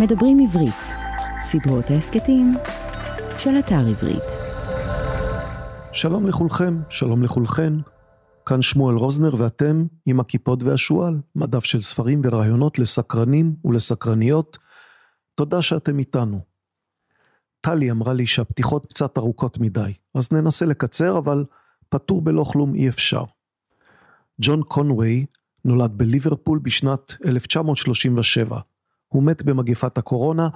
מדברים עברית, סדרות ההסכתים של אתר עברית. שלום לכולכם, שלום לכולכן. כאן שמואל רוזנר ואתם עם הכיפות והשועל, מדף של ספרים ורעיונות לסקרנים ולסקרניות. תודה שאתם איתנו. טלי אמרה לי שהפתיחות קצת ארוכות מדי, אז ננסה לקצר, אבל פטור בלא כלום אי אפשר. ג'ון קונווי נולד בליברפול בשנת 1937. הוא מת במגפת הקורונה,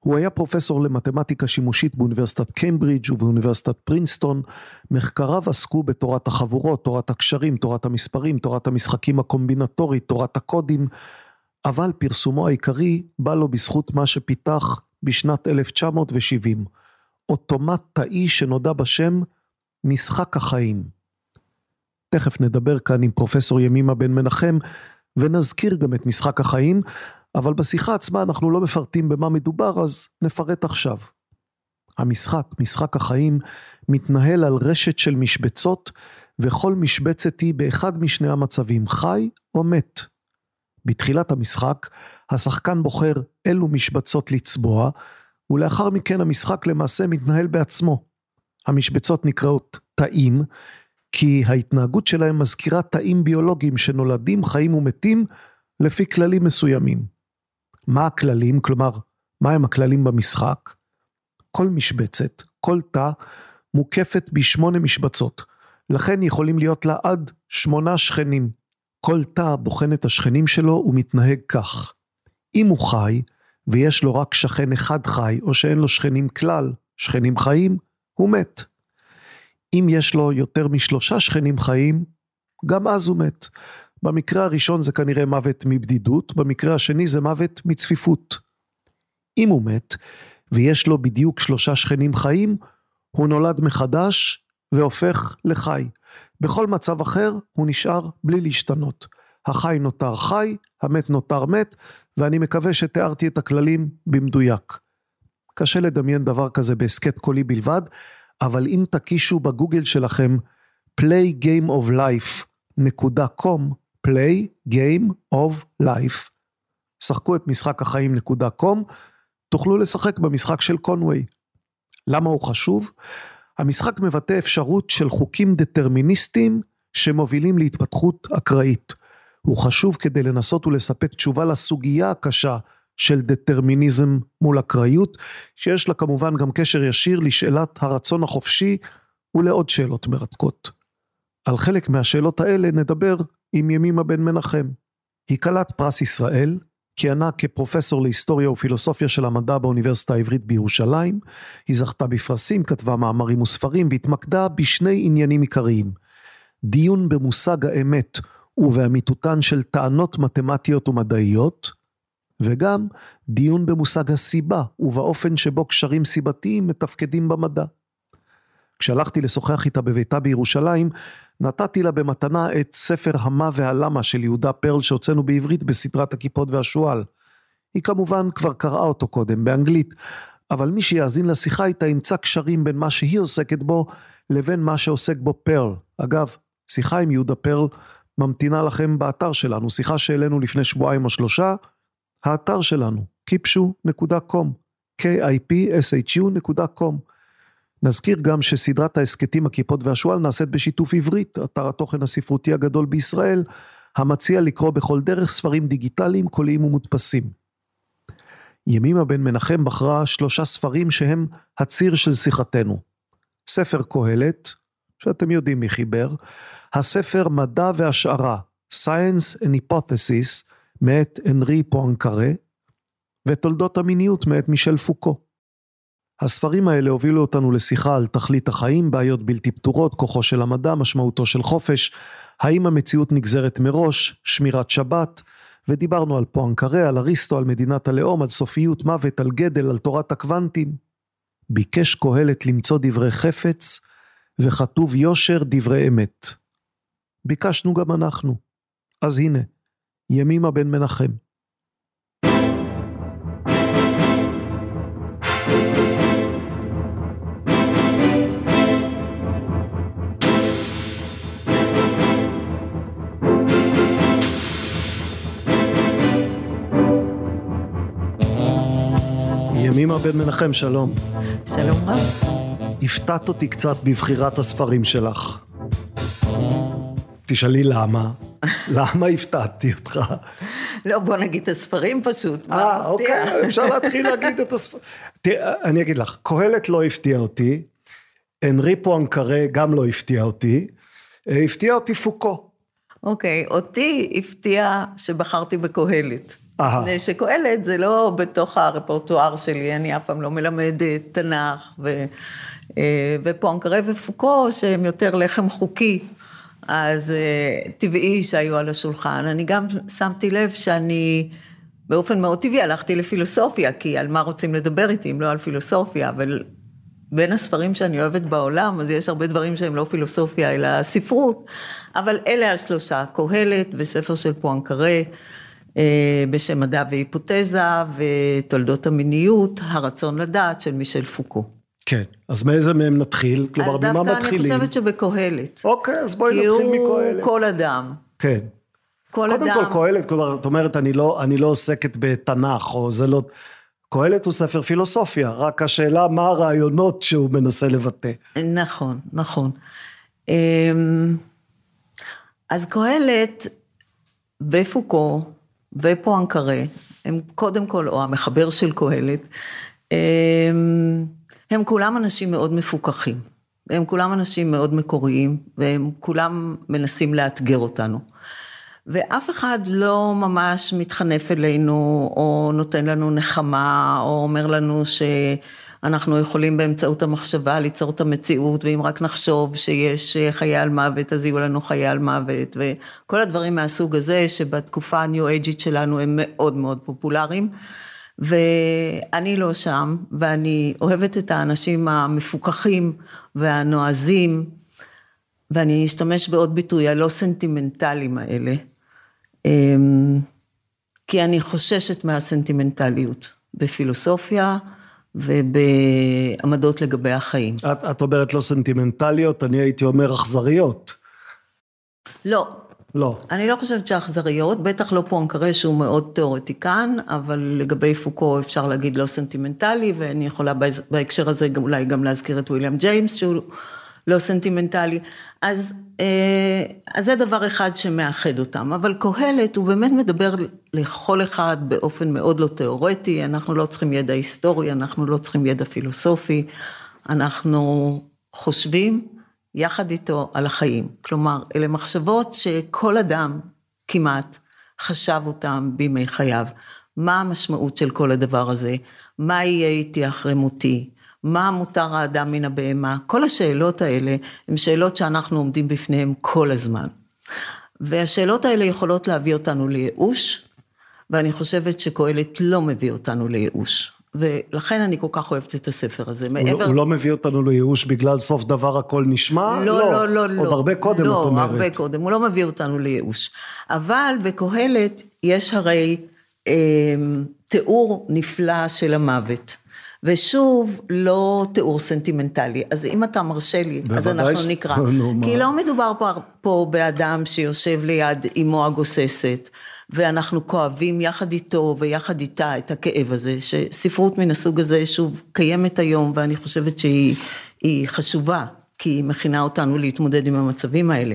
הוא היה פרופסור למתמטיקה שימושית באוניברסיטת קיימברידג' ובאוניברסיטת פרינסטון. מחקריו עסקו בתורת החבורות, תורת הקשרים, תורת המספרים, תורת המשחקים הקומבינטורית, תורת הקודים, אבל פרסומו העיקרי בא לו בזכות מה שפיתח בשנת 1970, אוטומט תאי שנודע בשם משחק החיים. תכף נדבר כאן עם פרופסור ימימה בן מנחם ונזכיר גם את משחק החיים, אבל בשיחה עצמה אנחנו לא מפרטים במה מדובר, אז נפרט עכשיו. המשחק, משחק החיים, מתנהל על רשת של משבצות, וכל משבצת היא באחד משני המצבים, חי או מת. בתחילת המשחק, השחקן בוחר אילו משבצות לצבוע, ולאחר מכן המשחק למעשה מתנהל בעצמו. המשבצות נקראות תאים, כי ההתנהגות שלהם מזכירה תאים ביולוגיים שנולדים, חיים ומתים, לפי כללים מסוימים. מה הכללים? כלומר, מהם הכללים במשחק? כל משבצת, כל תא, מוקפת בשמונה משבצות. לכן יכולים להיות לה עד שמונה שכנים. כל תא בוחן את השכנים שלו ומתנהג כך. אם הוא חי, ויש לו רק שכן אחד חי, או שאין לו שכנים כלל, שכנים חיים, הוא מת. אם יש לו יותר משלושה שכנים חיים, גם אז הוא מת. במקרה הראשון זה כנראה מוות מבדידות, במקרה השני זה מוות מצפיפות. אם הוא מת, ויש לו בדיוק שלושה שכנים חיים, הוא נולד מחדש והופך לחי. בכל מצב אחר הוא נשאר בלי להשתנות. החי נותר חי, המת נותר מת, ואני מקווה שתיארתי את הכללים במדויק. קשה לדמיין דבר כזה בהסכת קולי בלבד, אבל אם תקישו בגוגל שלכם playgameoflife.com play game of life. שחקו את משחק החיים.com, תוכלו לשחק במשחק של קונווי. למה הוא חשוב? המשחק מבטא אפשרות של חוקים דטרמיניסטיים שמובילים להתפתחות אקראית. הוא חשוב כדי לנסות ולספק תשובה לסוגיה הקשה של דטרמיניזם מול אקראיות, שיש לה כמובן גם קשר ישיר לשאלת הרצון החופשי ולעוד שאלות מרתקות. על חלק מהשאלות האלה נדבר עם ימימה בן מנחם. היא כלת פרס ישראל, כיהנה כפרופסור להיסטוריה ופילוסופיה של המדע באוניברסיטה העברית בירושלים, היא זכתה בפרסים, כתבה מאמרים וספרים והתמקדה בשני עניינים עיקריים. דיון במושג האמת ובאמיתותן של טענות מתמטיות ומדעיות, וגם דיון במושג הסיבה ובאופן שבו קשרים סיבתיים מתפקדים במדע. כשהלכתי לשוחח איתה בביתה בירושלים, נתתי לה במתנה את ספר המה והלמה של יהודה פרל שהוצאנו בעברית בסדרת הכיפות והשועל. היא כמובן כבר קראה אותו קודם באנגלית, אבל מי שיאזין לשיחה איתה ימצא קשרים בין מה שהיא עוסקת בו לבין מה שעוסק בו פרל. אגב, שיחה עם יהודה פרל ממתינה לכם באתר שלנו, שיחה שהעלינו לפני שבועיים או שלושה, האתר שלנו, kipshu.com, k-i-p-s-h-u.com. נזכיר גם שסדרת ההסכתים הכיפות והשועל נעשית בשיתוף עברית, אתר התוכן הספרותי הגדול בישראל, המציע לקרוא בכל דרך ספרים דיגיטליים, קוליים ומודפסים. ימימה בן מנחם בחרה שלושה ספרים שהם הציר של שיחתנו. ספר קהלת, שאתם יודעים מי חיבר, הספר מדע והשערה, Science and Hypothesis, מאת אנרי פואנקרה, ותולדות המיניות מאת מישל פוקו. הספרים האלה הובילו אותנו לשיחה על תכלית החיים, בעיות בלתי פתורות, כוחו של המדע, משמעותו של חופש, האם המציאות נגזרת מראש, שמירת שבת, ודיברנו על פואנקרה, על אריסטו, על מדינת הלאום, על סופיות מוות, על גדל, על תורת הקוונטים. ביקש קהלת למצוא דברי חפץ, וכתוב יושר דברי אמת. ביקשנו גם אנחנו. אז הנה, ימימה בן מנחם. ימימה בן מנחם, שלום. שלום רב. הפתעת אותי קצת בבחירת הספרים שלך. תשאלי למה. למה הפתעתי אותך? לא, בוא נגיד את הספרים פשוט. אה, אוקיי, אפשר להתחיל להגיד את הספרים. תראה, אני אגיד לך, קהלת לא הפתיע אותי, אנרי פואנקרה גם לא הפתיע אותי, אה, הפתיע אותי פוקו. אוקיי, אותי הפתיע שבחרתי בקהלת. מפני שקהלת זה לא בתוך הרפרטואר שלי, אני אף פעם לא מלמדת תנ"ך, ו, אה, ופואנקרה ופוקו שהם יותר לחם חוקי, אז אה, טבעי שהיו על השולחן. אני גם שמתי לב שאני באופן מאוד טבעי הלכתי לפילוסופיה, כי על מה רוצים לדבר איתי אם לא על פילוסופיה, אבל בין הספרים שאני אוהבת בעולם, אז יש הרבה דברים שהם לא פילוסופיה, אלא ספרות, אבל אלה השלושה, קהלת וספר של פואנקרה. אה, בשם מדע והיפותזה ותולדות המיניות, הרצון לדעת של מישל פוקו. כן, אז מאיזה מהם נתחיל? כלומר, במה מתחילים? אז דווקא אני חושבת שבקהלת. אוקיי, אז בואי נתחיל מקהלת. כי הוא כל אדם. כן. כל קודם אדם. קודם כל קהלת, כלומר, את אומרת, אני לא, אני לא עוסקת בתנ"ך, או זה לא... קהלת הוא ספר פילוסופיה, רק השאלה מה הרעיונות שהוא מנסה לבטא. נכון, נכון. אמ, אז קהלת ופוקו ופואנקרה, הם קודם כל, או המחבר של קהלת, הם, הם כולם אנשים מאוד מפוכחים. הם כולם אנשים מאוד מקוריים, והם כולם מנסים לאתגר אותנו. ואף אחד לא ממש מתחנף אלינו, או נותן לנו נחמה, או אומר לנו ש... אנחנו יכולים באמצעות המחשבה ליצור את המציאות, ואם רק נחשוב שיש חיי על מוות, אז יהיו לנו חיי על מוות, וכל הדברים מהסוג הזה, שבתקופה הניו-אייג'ית שלנו הם מאוד מאוד פופולריים. ואני לא שם, ואני אוהבת את האנשים המפוכחים והנועזים, ואני אשתמש בעוד ביטוי, הלא סנטימנטליים האלה, אמ, כי אני חוששת מהסנטימנטליות בפילוסופיה, ובעמדות לגבי החיים. את, את אומרת לא סנטימנטליות, אני הייתי אומר אכזריות. לא. לא. אני לא חושבת שאכזריות, בטח לא פואנקרה שהוא מאוד תיאורטיקן, אבל לגבי פוקו אפשר להגיד לא סנטימנטלי, ואני יכולה בהקשר הזה אולי גם להזכיר את וויליאם ג'יימס, שהוא לא סנטימנטלי. אז, אז זה דבר אחד שמאחד אותם, אבל קהלת הוא באמת מדבר לכל אחד באופן מאוד לא תיאורטי, אנחנו לא צריכים ידע היסטורי, אנחנו לא צריכים ידע פילוסופי, אנחנו חושבים יחד איתו על החיים. כלומר, אלה מחשבות שכל אדם כמעט חשב אותם בימי חייו. מה המשמעות של כל הדבר הזה? מה יהיה איתי אחרי מותי? מה מותר האדם מן הבהמה? כל השאלות האלה הן שאלות שאנחנו עומדים בפניהן כל הזמן. והשאלות האלה יכולות להביא אותנו לייאוש, ואני חושבת שקהלת לא מביא אותנו לייאוש. ולכן אני כל כך אוהבת את הספר הזה. הוא, לא- מעבר... הוא לא מביא אותנו לייאוש בגלל סוף דבר הכל נשמע? לא, לא, לא, לא. עוד הרבה קודם, לא, את אומרת. לא, הרבה קודם, הוא לא מביא אותנו לייאוש. אבל בקהלת יש הרי אה, תיאור נפלא של המוות. ושוב, לא תיאור סנטימנטלי. אז אם אתה מרשה לי, אז אנחנו ש... נקרא. נו, כי? לא מדובר פה, פה באדם שיושב ליד אמו הגוססת, ואנחנו כואבים יחד איתו ויחד איתה את הכאב הזה, שספרות מן הסוג הזה שוב קיימת היום, ואני חושבת שהיא חשובה. כי היא מכינה אותנו להתמודד עם המצבים האלה.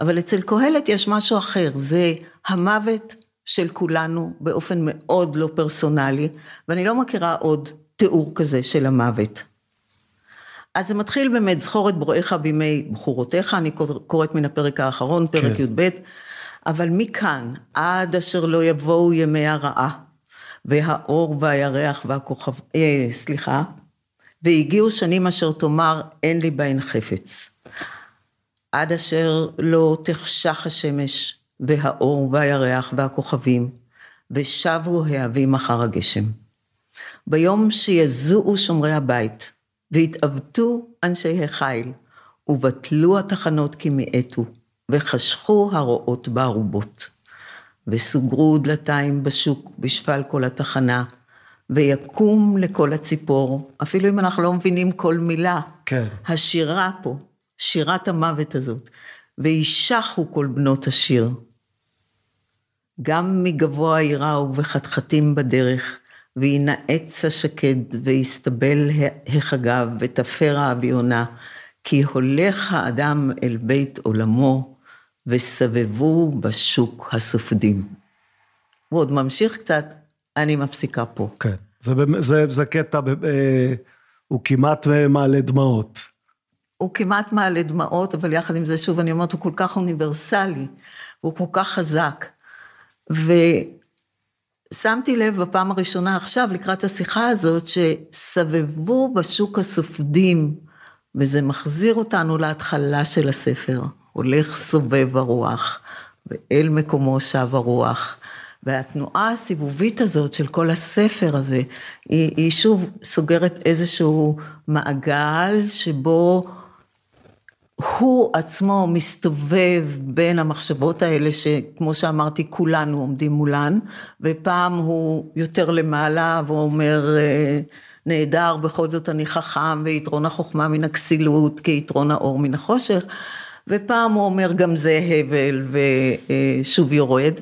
אבל אצל קהלת יש משהו אחר, זה המוות של כולנו באופן מאוד לא פרסונלי, ואני לא מכירה עוד תיאור כזה של המוות. אז זה מתחיל באמת, זכור את בוראיך בימי בחורותיך, אני קוראת מן הפרק האחרון, פרק כן. י"ב, אבל מכאן, עד אשר לא יבואו ימי הרעה, והאור והירח והכוכב, אה, סליחה, והגיעו שנים אשר תאמר, אין לי בהן חפץ. עד אשר לא תחשך השמש, והאור והירח והכוכבים, ושבו ההבים אחר הגשם. ביום שיזועו שומרי הבית, והתעוותו אנשי החיל, ובטלו התחנות כי מאטו, וחשכו הרועות בערובות. וסוגרו דלתיים בשוק בשפל כל התחנה, ויקום לכל הציפור, אפילו אם אנחנו לא מבינים כל מילה, כן. השירה פה, שירת המוות הזאת, וישחו כל בנות השיר. גם מגבוה ייראו וחתחתים בדרך, וינאץ השקד, ויסתבל החגב, ותפר האביונה, כי הולך האדם אל בית עולמו, וסבבו בשוק הסופדים. הוא עוד ממשיך קצת, אני מפסיקה פה. כן, זה, זה, זה קטע, אה, הוא כמעט מעלה דמעות. הוא כמעט מעלה דמעות, אבל יחד עם זה, שוב, אני אומרת, הוא כל כך אוניברסלי, הוא כל כך חזק. ושמתי לב בפעם הראשונה עכשיו, לקראת השיחה הזאת, שסבבו בשוק הסופדים, וזה מחזיר אותנו להתחלה של הספר. הולך סובב הרוח, ואל מקומו שב הרוח. והתנועה הסיבובית הזאת של כל הספר הזה, היא, היא שוב סוגרת איזשהו מעגל שבו הוא עצמו מסתובב בין המחשבות האלה שכמו שאמרתי כולנו עומדים מולן, ופעם הוא יותר למעלה והוא אומר נהדר בכל זאת אני חכם ויתרון החוכמה מן הכסילות כיתרון האור מן החושך, ופעם הוא אומר גם זה הבל ושוב יורד.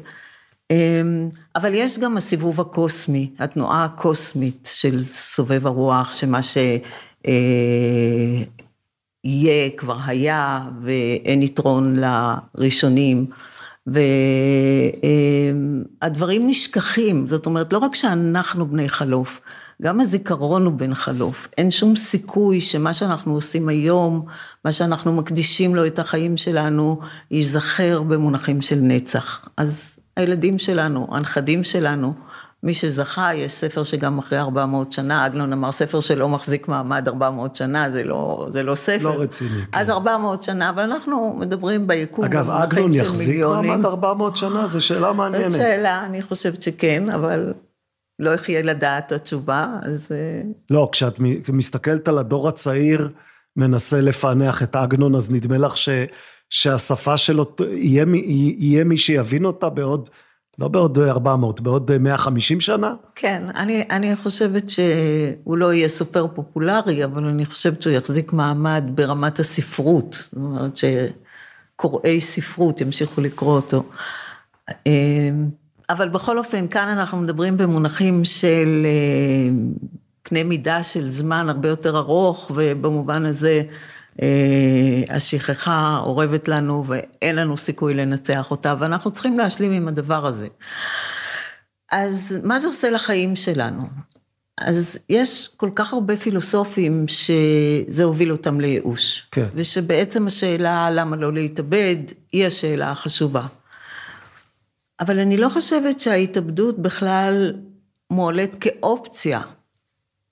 אמ, אבל יש גם הסיבוב הקוסמי, התנועה הקוסמית של סובב הרוח, שמה שיהיה כבר היה ואין יתרון לראשונים. והדברים נשכחים, זאת אומרת, לא רק שאנחנו בני חלוף, גם הזיכרון הוא בן חלוף. אין שום סיכוי שמה שאנחנו עושים היום, מה שאנחנו מקדישים לו את החיים שלנו, ייזכר במונחים של נצח. אז הילדים שלנו, הנכדים שלנו, מי שזכה, יש ספר שגם אחרי 400 שנה, עגנון אמר ספר שלא מחזיק מעמד 400 שנה, זה לא, זה לא ספר. לא רציני. כן. אז 400 שנה, אבל אנחנו מדברים ביקום, אגב, עגנון יחזיק מעמד 400 שנה, זו שאלה מעניינת. זאת שאלה, אני חושבת שכן, אבל לא יחיה לדעת התשובה, אז... אה, לא, כשאת מסתכלת על הדור הצעיר, מנסה לפענח את עגנון, אז נדמה לך ש... שהשפה שלו, יהיה, יהיה מי שיבין אותה בעוד, לא בעוד 400, בעוד 150 שנה? כן, אני, אני חושבת שהוא לא יהיה סופר פופולרי, אבל אני חושבת שהוא יחזיק מעמד ברמת הספרות, זאת אומרת שקוראי ספרות ימשיכו לקרוא אותו. אמ, אבל בכל אופן, כאן אנחנו מדברים במונחים של אה, קנה מידה של זמן הרבה יותר ארוך, ובמובן הזה אה, השכחה אורבת לנו ואין לנו סיכוי לנצח אותה, ואנחנו צריכים להשלים עם הדבר הזה. אז מה זה עושה לחיים שלנו? אז יש כל כך הרבה פילוסופים שזה הוביל אותם לייאוש. כן. ושבעצם השאלה למה לא להתאבד, היא השאלה החשובה. אבל אני לא חושבת שההתאבדות בכלל מועלית כאופציה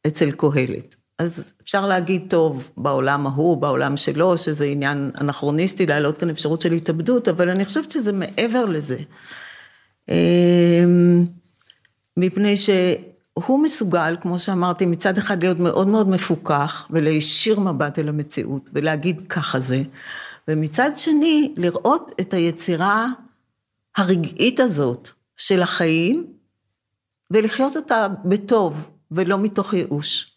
אצל קהלת. אז אפשר להגיד, טוב, בעולם ההוא, בעולם שלו, שזה עניין אנכרוניסטי, להעלות כאן אפשרות של התאבדות, אבל אני חושבת שזה מעבר לזה. אמ, מפני שהוא מסוגל, כמו שאמרתי, מצד אחד להיות מאוד מאוד מפוקח, ולהישיר מבט אל המציאות, ולהגיד ככה זה, ומצד שני, לראות את היצירה הרגעית הזאת של החיים, ולחיות אותה בטוב, ולא מתוך ייאוש.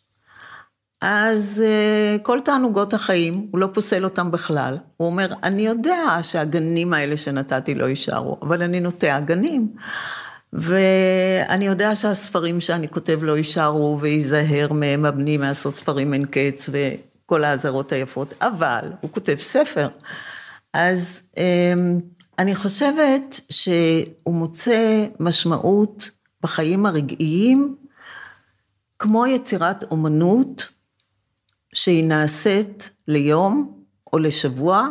אז אה, כל תענוגות החיים, הוא לא פוסל אותם בכלל. הוא אומר, אני יודע שהגנים האלה שנתתי לא יישארו, אבל אני נוטע גנים. ואני יודע שהספרים שאני כותב לא יישארו, וייזהר מהם הבני מעשות ספרים אין קץ, וכל האזהרות היפות, אבל הוא כותב ספר. אז אמ, אני חושבת שהוא מוצא משמעות בחיים הרגעיים, כמו יצירת אומנות, שהיא נעשית ליום או לשבוע,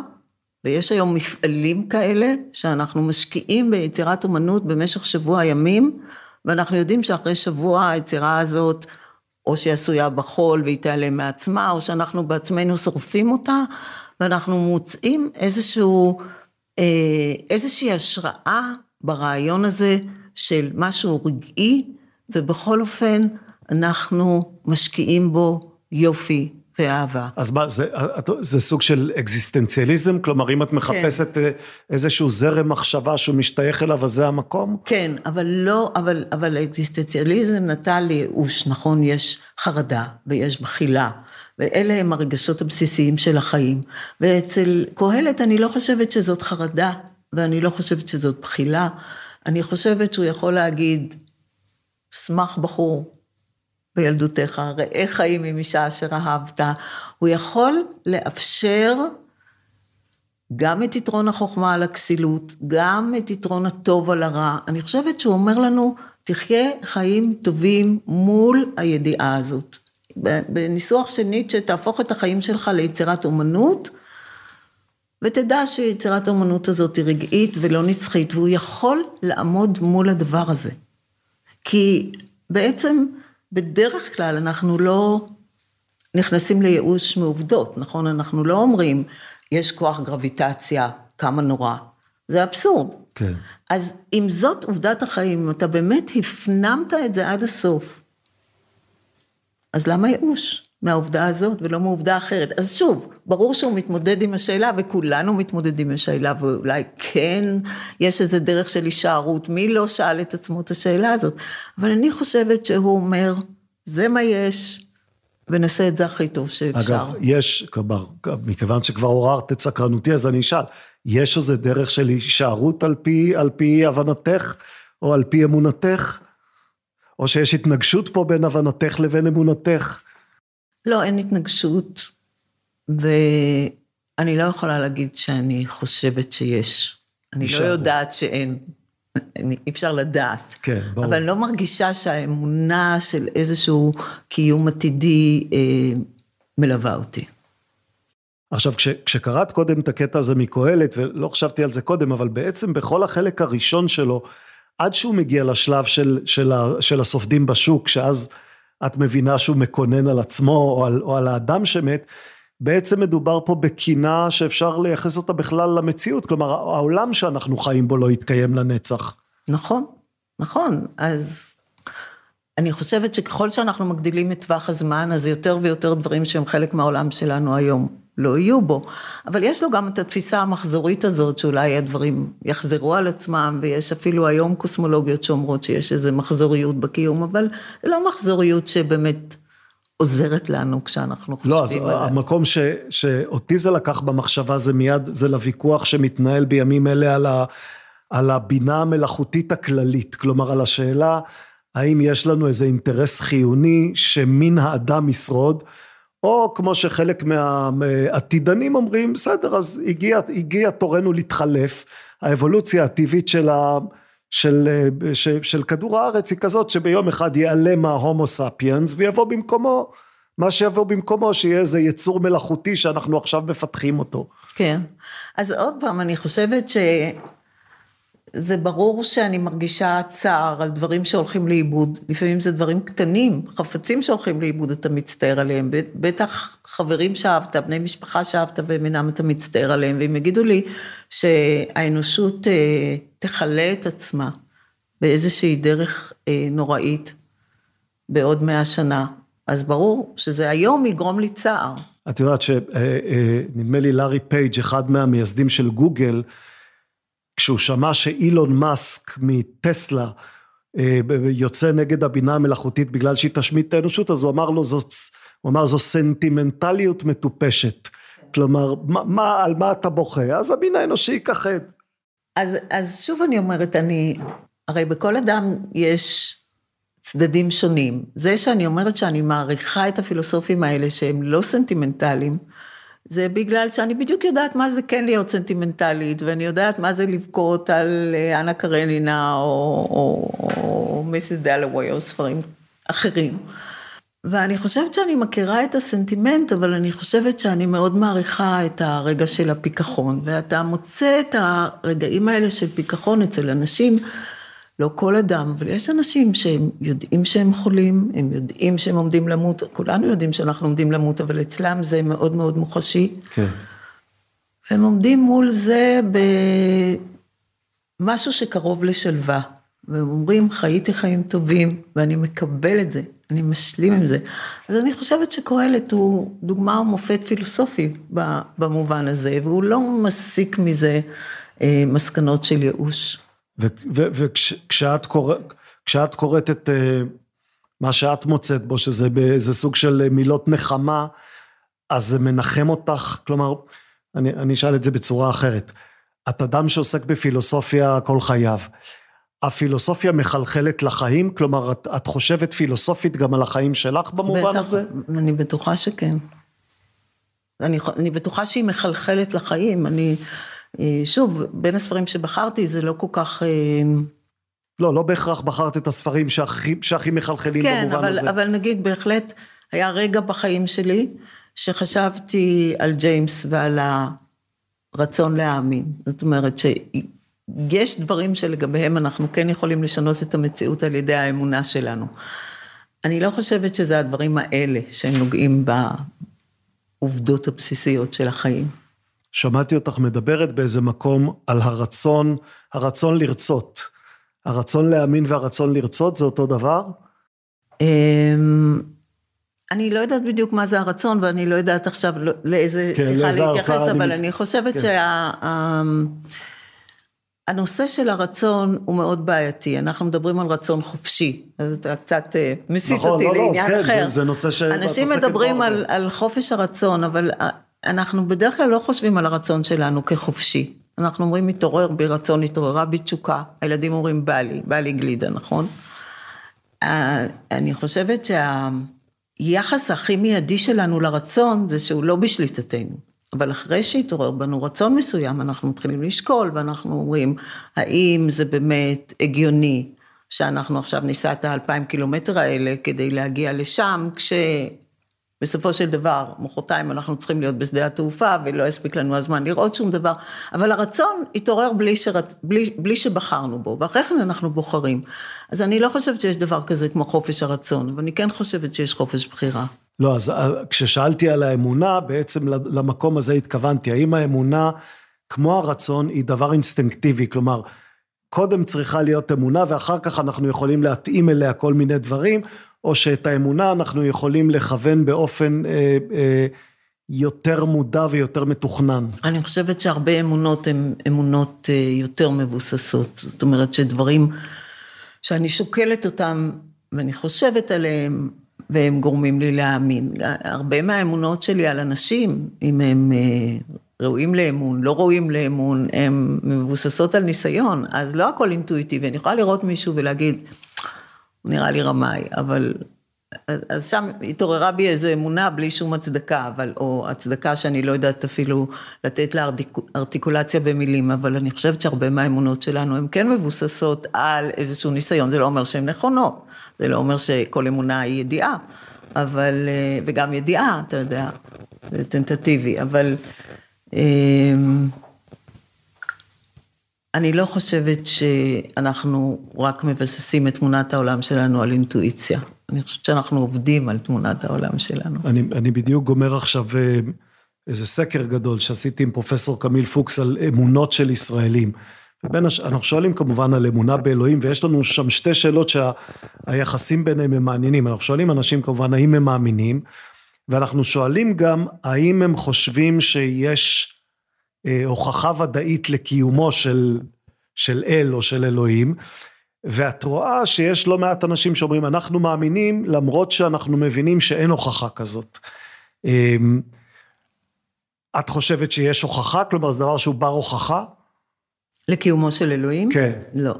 ויש היום מפעלים כאלה, שאנחנו משקיעים ביצירת אומנות במשך שבוע ימים, ואנחנו יודעים שאחרי שבוע היצירה הזאת, או שהיא עשויה בחול והיא תיעלם מעצמה, או שאנחנו בעצמנו שורפים אותה, ואנחנו מוצאים איזשהו, אה, איזושהי השראה ברעיון הזה של משהו רגעי, ובכל אופן אנחנו משקיעים בו יופי ואהבה. אז מה, זה, זה סוג של אקזיסטנציאליזם? כלומר, אם את מחפשת כן. איזשהו זרם מחשבה שהוא משתייך אליו, אז זה המקום? כן, אבל לא, אבל, אבל אקזיסטנציאליזם נטע לייאוש, נכון? יש חרדה ויש בחילה, ואלה הם הרגשות הבסיסיים של החיים. ואצל קהלת אני לא חושבת שזאת חרדה, ואני לא חושבת שזאת בחילה. אני חושבת שהוא יכול להגיד, שמח בחור, בילדותך, ראה חיים עם אישה אשר אהבת, הוא יכול לאפשר גם את יתרון החוכמה על הכסילות, גם את יתרון הטוב על הרע. אני חושבת שהוא אומר לנו, תחיה חיים טובים מול הידיעה הזאת. בניסוח של ניטשה, תהפוך את החיים שלך ליצירת אומנות, ותדע שיצירת האומנות הזאת היא רגעית ולא נצחית, והוא יכול לעמוד מול הדבר הזה. כי בעצם, בדרך כלל אנחנו לא נכנסים לייאוש מעובדות, נכון? אנחנו לא אומרים, יש כוח גרביטציה, כמה נורא. זה אבסורד. כן. אז אם זאת עובדת החיים, אם אתה באמת הפנמת את זה עד הסוף, אז למה ייאוש מהעובדה הזאת ולא מעובדה אחרת? אז שוב, ברור שהוא מתמודד עם השאלה וכולנו מתמודדים עם השאלה ואולי כן יש איזה דרך של הישארות, מי לא שאל את עצמו את השאלה הזאת? אבל אני חושבת שהוא אומר, זה מה יש, ונעשה את זה הכי טוב שאפשר. אגב, יש, כלומר, מכיוון שכבר עוררת את סקרנותי, אז אני אשאל, יש איזה דרך של הישארות על פי, על פי הבנתך, או על פי אמונתך? או שיש התנגשות פה בין הבנתך לבין אמונתך? לא, אין התנגשות, ואני לא יכולה להגיד שאני חושבת שיש. אני לא יודעת שאין. אי אפשר לדעת. כן, ברור. אבל אני לא מרגישה שהאמונה של איזשהו קיום עתידי אה, מלווה אותי. עכשיו, כש, כשקראת קודם את הקטע הזה מקהלת, ולא חשבתי על זה קודם, אבל בעצם בכל החלק הראשון שלו, עד שהוא מגיע לשלב של, של, ה, של הסופדים בשוק, שאז את מבינה שהוא מקונן על עצמו או על, או על האדם שמת, בעצם מדובר פה בקינה שאפשר לייחס אותה בכלל למציאות, כלומר העולם שאנחנו חיים בו לא יתקיים לנצח. נכון, נכון, אז אני חושבת שככל שאנחנו מגדילים את טווח הזמן, אז יותר ויותר דברים שהם חלק מהעולם שלנו היום לא יהיו בו. אבל יש לו גם את התפיסה המחזורית הזאת, שאולי הדברים יחזרו על עצמם, ויש אפילו היום קוסמולוגיות שאומרות שיש איזו מחזוריות בקיום, אבל זה לא מחזוריות שבאמת עוזרת לנו כשאנחנו חושבים. לא, אז המקום ש, שאותי זה לקח במחשבה זה מיד, זה לוויכוח שמתנהל בימים אלה על, ה, על הבינה המלאכותית הכללית, כלומר על השאלה האם יש לנו איזה אינטרס חיוני שמין האדם ישרוד, או כמו שחלק מהעתידנים אומרים, בסדר, אז הגיע, הגיע תורנו להתחלף, האבולוציה הטבעית של, ה, של, של, של כדור הארץ היא כזאת שביום אחד ייעלם ההומו ספיאנס ויבוא במקומו, מה שיבוא במקומו שיהיה איזה יצור מלאכותי שאנחנו עכשיו מפתחים אותו. כן, אז עוד פעם, אני חושבת ש... זה ברור שאני מרגישה צער על דברים שהולכים לאיבוד, לפעמים זה דברים קטנים, חפצים שהולכים לאיבוד אתה מצטער עליהם, בטח חברים שאהבת, בני משפחה שאהבת והם אינם אתה מצטער עליהם, והם יגידו לי שהאנושות אה, תכלה את עצמה באיזושהי דרך אה, נוראית בעוד מאה שנה, אז ברור שזה היום יגרום לי צער. את יודעת שנדמה לי לארי פייג', אחד מהמייסדים של גוגל, כשהוא שמע שאילון מאסק מטסלה אה, יוצא נגד הבינה המלאכותית בגלל שהיא תשמיט את האנושות, אז הוא אמר לו, זאת, הוא אמר, זו סנטימנטליות מטופשת. כלומר, מה, מה, על מה אתה בוכה? אז המין האנושי ייכחד. אז, אז שוב אני אומרת, אני, הרי בכל אדם יש צדדים שונים. זה שאני אומרת שאני מעריכה את הפילוסופים האלה שהם לא סנטימנטליים, זה בגלל שאני בדיוק יודעת מה זה כן להיות סנטימנטלית, ואני יודעת מה זה לבכות על אה, אנה קרנינה או, או, או מיסיס דלווי או ספרים אחרים. ואני חושבת שאני מכירה את הסנטימנט, אבל אני חושבת שאני מאוד מעריכה את הרגע של הפיכחון, ואתה מוצא את הרגעים האלה של פיכחון אצל אנשים לא כל אדם, אבל יש אנשים שהם יודעים שהם חולים, הם יודעים שהם עומדים למות, כולנו יודעים שאנחנו עומדים למות, אבל אצלם זה מאוד מאוד מוחשי. כן. הם עומדים מול זה במשהו שקרוב לשלווה, והם אומרים, חייתי חיים טובים, ואני מקבל את זה, אני משלים עם זה. אז אני חושבת שקהלת הוא דוגמה ומופת פילוסופי במובן הזה, והוא לא מסיק מזה אה, מסקנות של ייאוש. וכשאת קורא, קוראת את אה, מה שאת מוצאת בו, שזה באיזה סוג של מילות נחמה, אז זה מנחם אותך, כלומר, אני, אני אשאל את זה בצורה אחרת. את אדם שעוסק בפילוסופיה כל חייו. הפילוסופיה מחלחלת לחיים? כלומר, את, את חושבת פילוסופית גם על החיים שלך במובן בטח, הזה? אני בטוחה שכן. אני, אני בטוחה שהיא מחלחלת לחיים. אני, אה, שוב, בין הספרים שבחרתי זה לא כל כך... אה, לא, לא בהכרח בחרת את הספרים שהכי, שהכי מחלחלים כן, במובן אבל, הזה. כן, אבל נגיד בהחלט היה רגע בחיים שלי שחשבתי על ג'יימס ועל הרצון להאמין. זאת אומרת שיש דברים שלגביהם אנחנו כן יכולים לשנות את המציאות על ידי האמונה שלנו. אני לא חושבת שזה הדברים האלה שהם נוגעים בעובדות הבסיסיות של החיים. שמעתי אותך מדברת באיזה מקום על הרצון, הרצון לרצות. הרצון להאמין והרצון לרצות זה אותו דבר? אמ, אני לא יודעת בדיוק מה זה הרצון, ואני לא יודעת עכשיו לא- לאיזה כן, שיחה לאיזה להתייחס, אבל אני- אני חושבת כן. שהנושא של הרצון הוא מאוד בעייתי. אנחנו מדברים על רצון חופשי, אז אתה קצת אה, מסיט נכון, אותי לא, לא, לעניין כן, אחר. זה- זה נושא שאת אנשים מדברים. על, על חופש הרצון, אבל אה, אנחנו בדרך כלל לא חושבים על הרצון שלנו כחופשי. אנחנו אומרים מתעורר בי רצון, התעוררה בי תשוקה. הילדים אומרים בא לי, בא לי גלידה, נכון? אה, אני חושבת שהיחס הכי מיידי שלנו לרצון זה שהוא לא בשליטתנו. אבל אחרי שהתעורר בנו רצון מסוים, אנחנו מתחילים לשקול ואנחנו אומרים, האם זה באמת הגיוני שאנחנו עכשיו ניסע את האלפיים קילומטר האלה כדי להגיע לשם, כשבסופו של דבר, מחרתיים אנחנו צריכים להיות בשדה התעופה ולא יספיק לנו הזמן לראות שום דבר, אבל הרצון התעורר בלי, שרצ... בלי, בלי שבחרנו בו, ואחרי כן אנחנו בוחרים. אז אני לא חושבת שיש דבר כזה כמו חופש הרצון, אבל אני כן חושבת שיש חופש בחירה. לא, אז אה, כששאלתי על האמונה, בעצם למקום הזה התכוונתי. האם האמונה, כמו הרצון, היא דבר אינסטינקטיבי? כלומר, קודם צריכה להיות אמונה, ואחר כך אנחנו יכולים להתאים אליה כל מיני דברים, או שאת האמונה אנחנו יכולים לכוון באופן אה, אה, יותר מודע ויותר מתוכנן. אני חושבת שהרבה אמונות הן אמונות אה, יותר מבוססות. זאת אומרת שדברים שאני שוקלת אותם ואני חושבת עליהם, והם גורמים לי להאמין. הרבה מהאמונות שלי על אנשים, אם הם אה, ראויים לאמון, לא ראויים לאמון, הן מבוססות על ניסיון, אז לא הכל אינטואיטיבי. אני יכולה לראות מישהו ולהגיד, הוא נראה לי רמאי, אבל... אז שם התעוררה בי איזו אמונה בלי שום הצדקה, אבל, או הצדקה שאני לא יודעת אפילו לתת לה ארטיקולציה במילים, אבל אני חושבת שהרבה מהאמונות שלנו הן כן מבוססות על איזשהו ניסיון, זה לא אומר שהן נכונות, זה לא אומר שכל אמונה היא ידיעה, אבל, וגם ידיעה, אתה יודע, זה טנטטיבי, אבל אני לא חושבת שאנחנו רק מבססים את תמונת העולם שלנו על אינטואיציה. אני חושבת שאנחנו עובדים על תמונת העולם שלנו. אני, אני בדיוק גומר עכשיו אה, איזה סקר גדול שעשיתי עם פרופסור קמיל פוקס על אמונות של ישראלים. ובין הש... אנחנו שואלים כמובן על אמונה באלוהים, ויש לנו שם שתי שאלות שהיחסים שה... ביניהם הם מעניינים. אנחנו שואלים אנשים כמובן האם הם מאמינים, ואנחנו שואלים גם האם הם חושבים שיש הוכחה ודאית לקיומו של, של אל או של אלוהים. ואת רואה שיש לא מעט אנשים שאומרים, אנחנו מאמינים, למרות שאנחנו מבינים שאין הוכחה כזאת. את חושבת שיש הוכחה? כלומר, זה דבר שהוא בר הוכחה? לקיומו של אלוהים? כן. לא.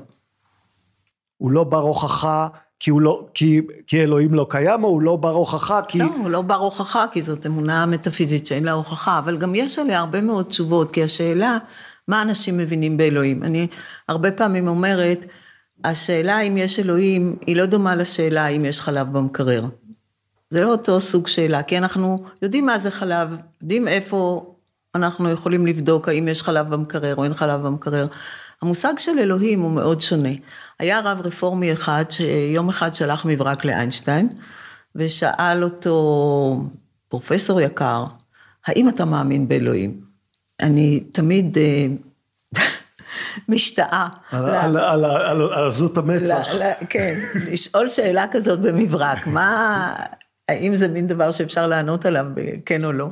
הוא לא בר הוכחה כי, הוא לא, כי, כי אלוהים לא קיים, או הוא לא בר הוכחה כי... לא, הוא לא בר הוכחה, כי זאת אמונה מטאפיזית שאין לה הוכחה, אבל גם יש עליה הרבה מאוד תשובות, כי השאלה, מה אנשים מבינים באלוהים? אני הרבה פעמים אומרת, השאלה אם יש אלוהים, היא לא דומה לשאלה אם יש חלב במקרר. זה לא אותו סוג שאלה, כי אנחנו יודעים מה זה חלב, יודעים איפה אנחנו יכולים לבדוק האם יש חלב במקרר או אין חלב במקרר. המושג של אלוהים הוא מאוד שונה. היה רב רפורמי אחד שיום אחד שלח מברק לאיינשטיין, ושאל אותו, פרופסור יקר, האם אתה מאמין באלוהים? אני תמיד משתאה. על עזות המצח. כן, לשאול שאלה כזאת במברק, מה, האם זה מין דבר שאפשר לענות עליו כן או לא?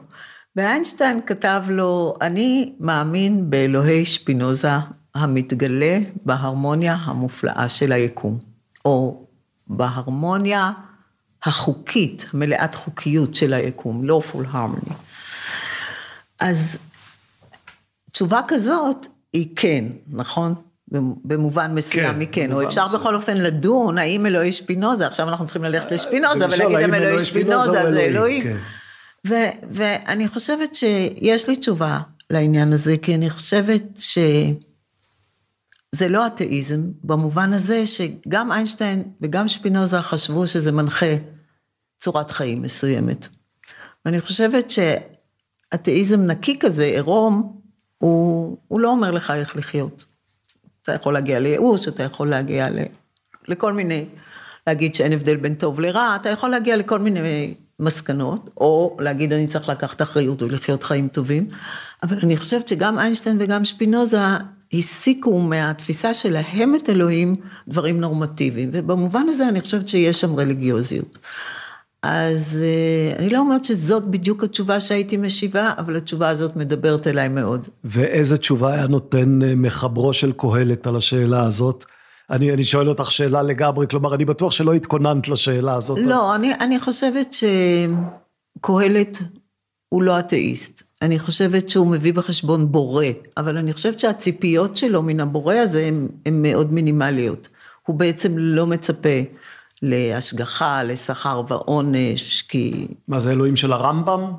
ואיינשטיין כתב לו, אני מאמין באלוהי שפינוזה המתגלה בהרמוניה המופלאה של היקום, או בהרמוניה החוקית, מלאת חוקיות של היקום, lawful harmony. אז תשובה כזאת היא כן, נכון? במובן מסוים כן, מכן, או במובן אפשר מסוים. בכל אופן לדון האם אלוהי שפינוזה, עכשיו אנחנו צריכים ללכת לשפינוזה ולשאול, ולהגיד האם אם אלוהי שפינוזה או זה אלוהים. כן. ו- ואני חושבת שיש לי תשובה לעניין הזה, כי אני חושבת שזה לא אתאיזם, במובן הזה שגם איינשטיין וגם שפינוזה חשבו שזה מנחה צורת חיים מסוימת. ואני חושבת שאתאיזם נקי כזה, עירום, הוא, הוא לא אומר לך איך לחיות. אתה יכול להגיע לייאוש, אתה יכול להגיע ל, לכל מיני, להגיד שאין הבדל בין טוב לרע, אתה יכול להגיע לכל מיני מסקנות, או להגיד אני צריך לקחת אחריות ולחיות חיים טובים, אבל אני חושבת שגם איינשטיין וגם שפינוזה הסיקו מהתפיסה שלהם את אלוהים דברים נורמטיביים, ובמובן הזה אני חושבת שיש שם רליגיוזיות. אז אה, אני לא אומרת שזאת בדיוק התשובה שהייתי משיבה, אבל התשובה הזאת מדברת אליי מאוד. ואיזה תשובה היה נותן אה, מחברו של קהלת על השאלה הזאת? אני, אני שואל אותך שאלה לגמרי, כלומר, אני בטוח שלא התכוננת לשאלה הזאת. אז... לא, אני, אני חושבת שקהלת הוא לא אתאיסט. אני חושבת שהוא מביא בחשבון בורא, אבל אני חושבת שהציפיות שלו מן הבורא הזה הן מאוד מינימליות. הוא בעצם לא מצפה להשגחה, לשכר ועונש, כי... מה זה אלוהים של הרמב"ם?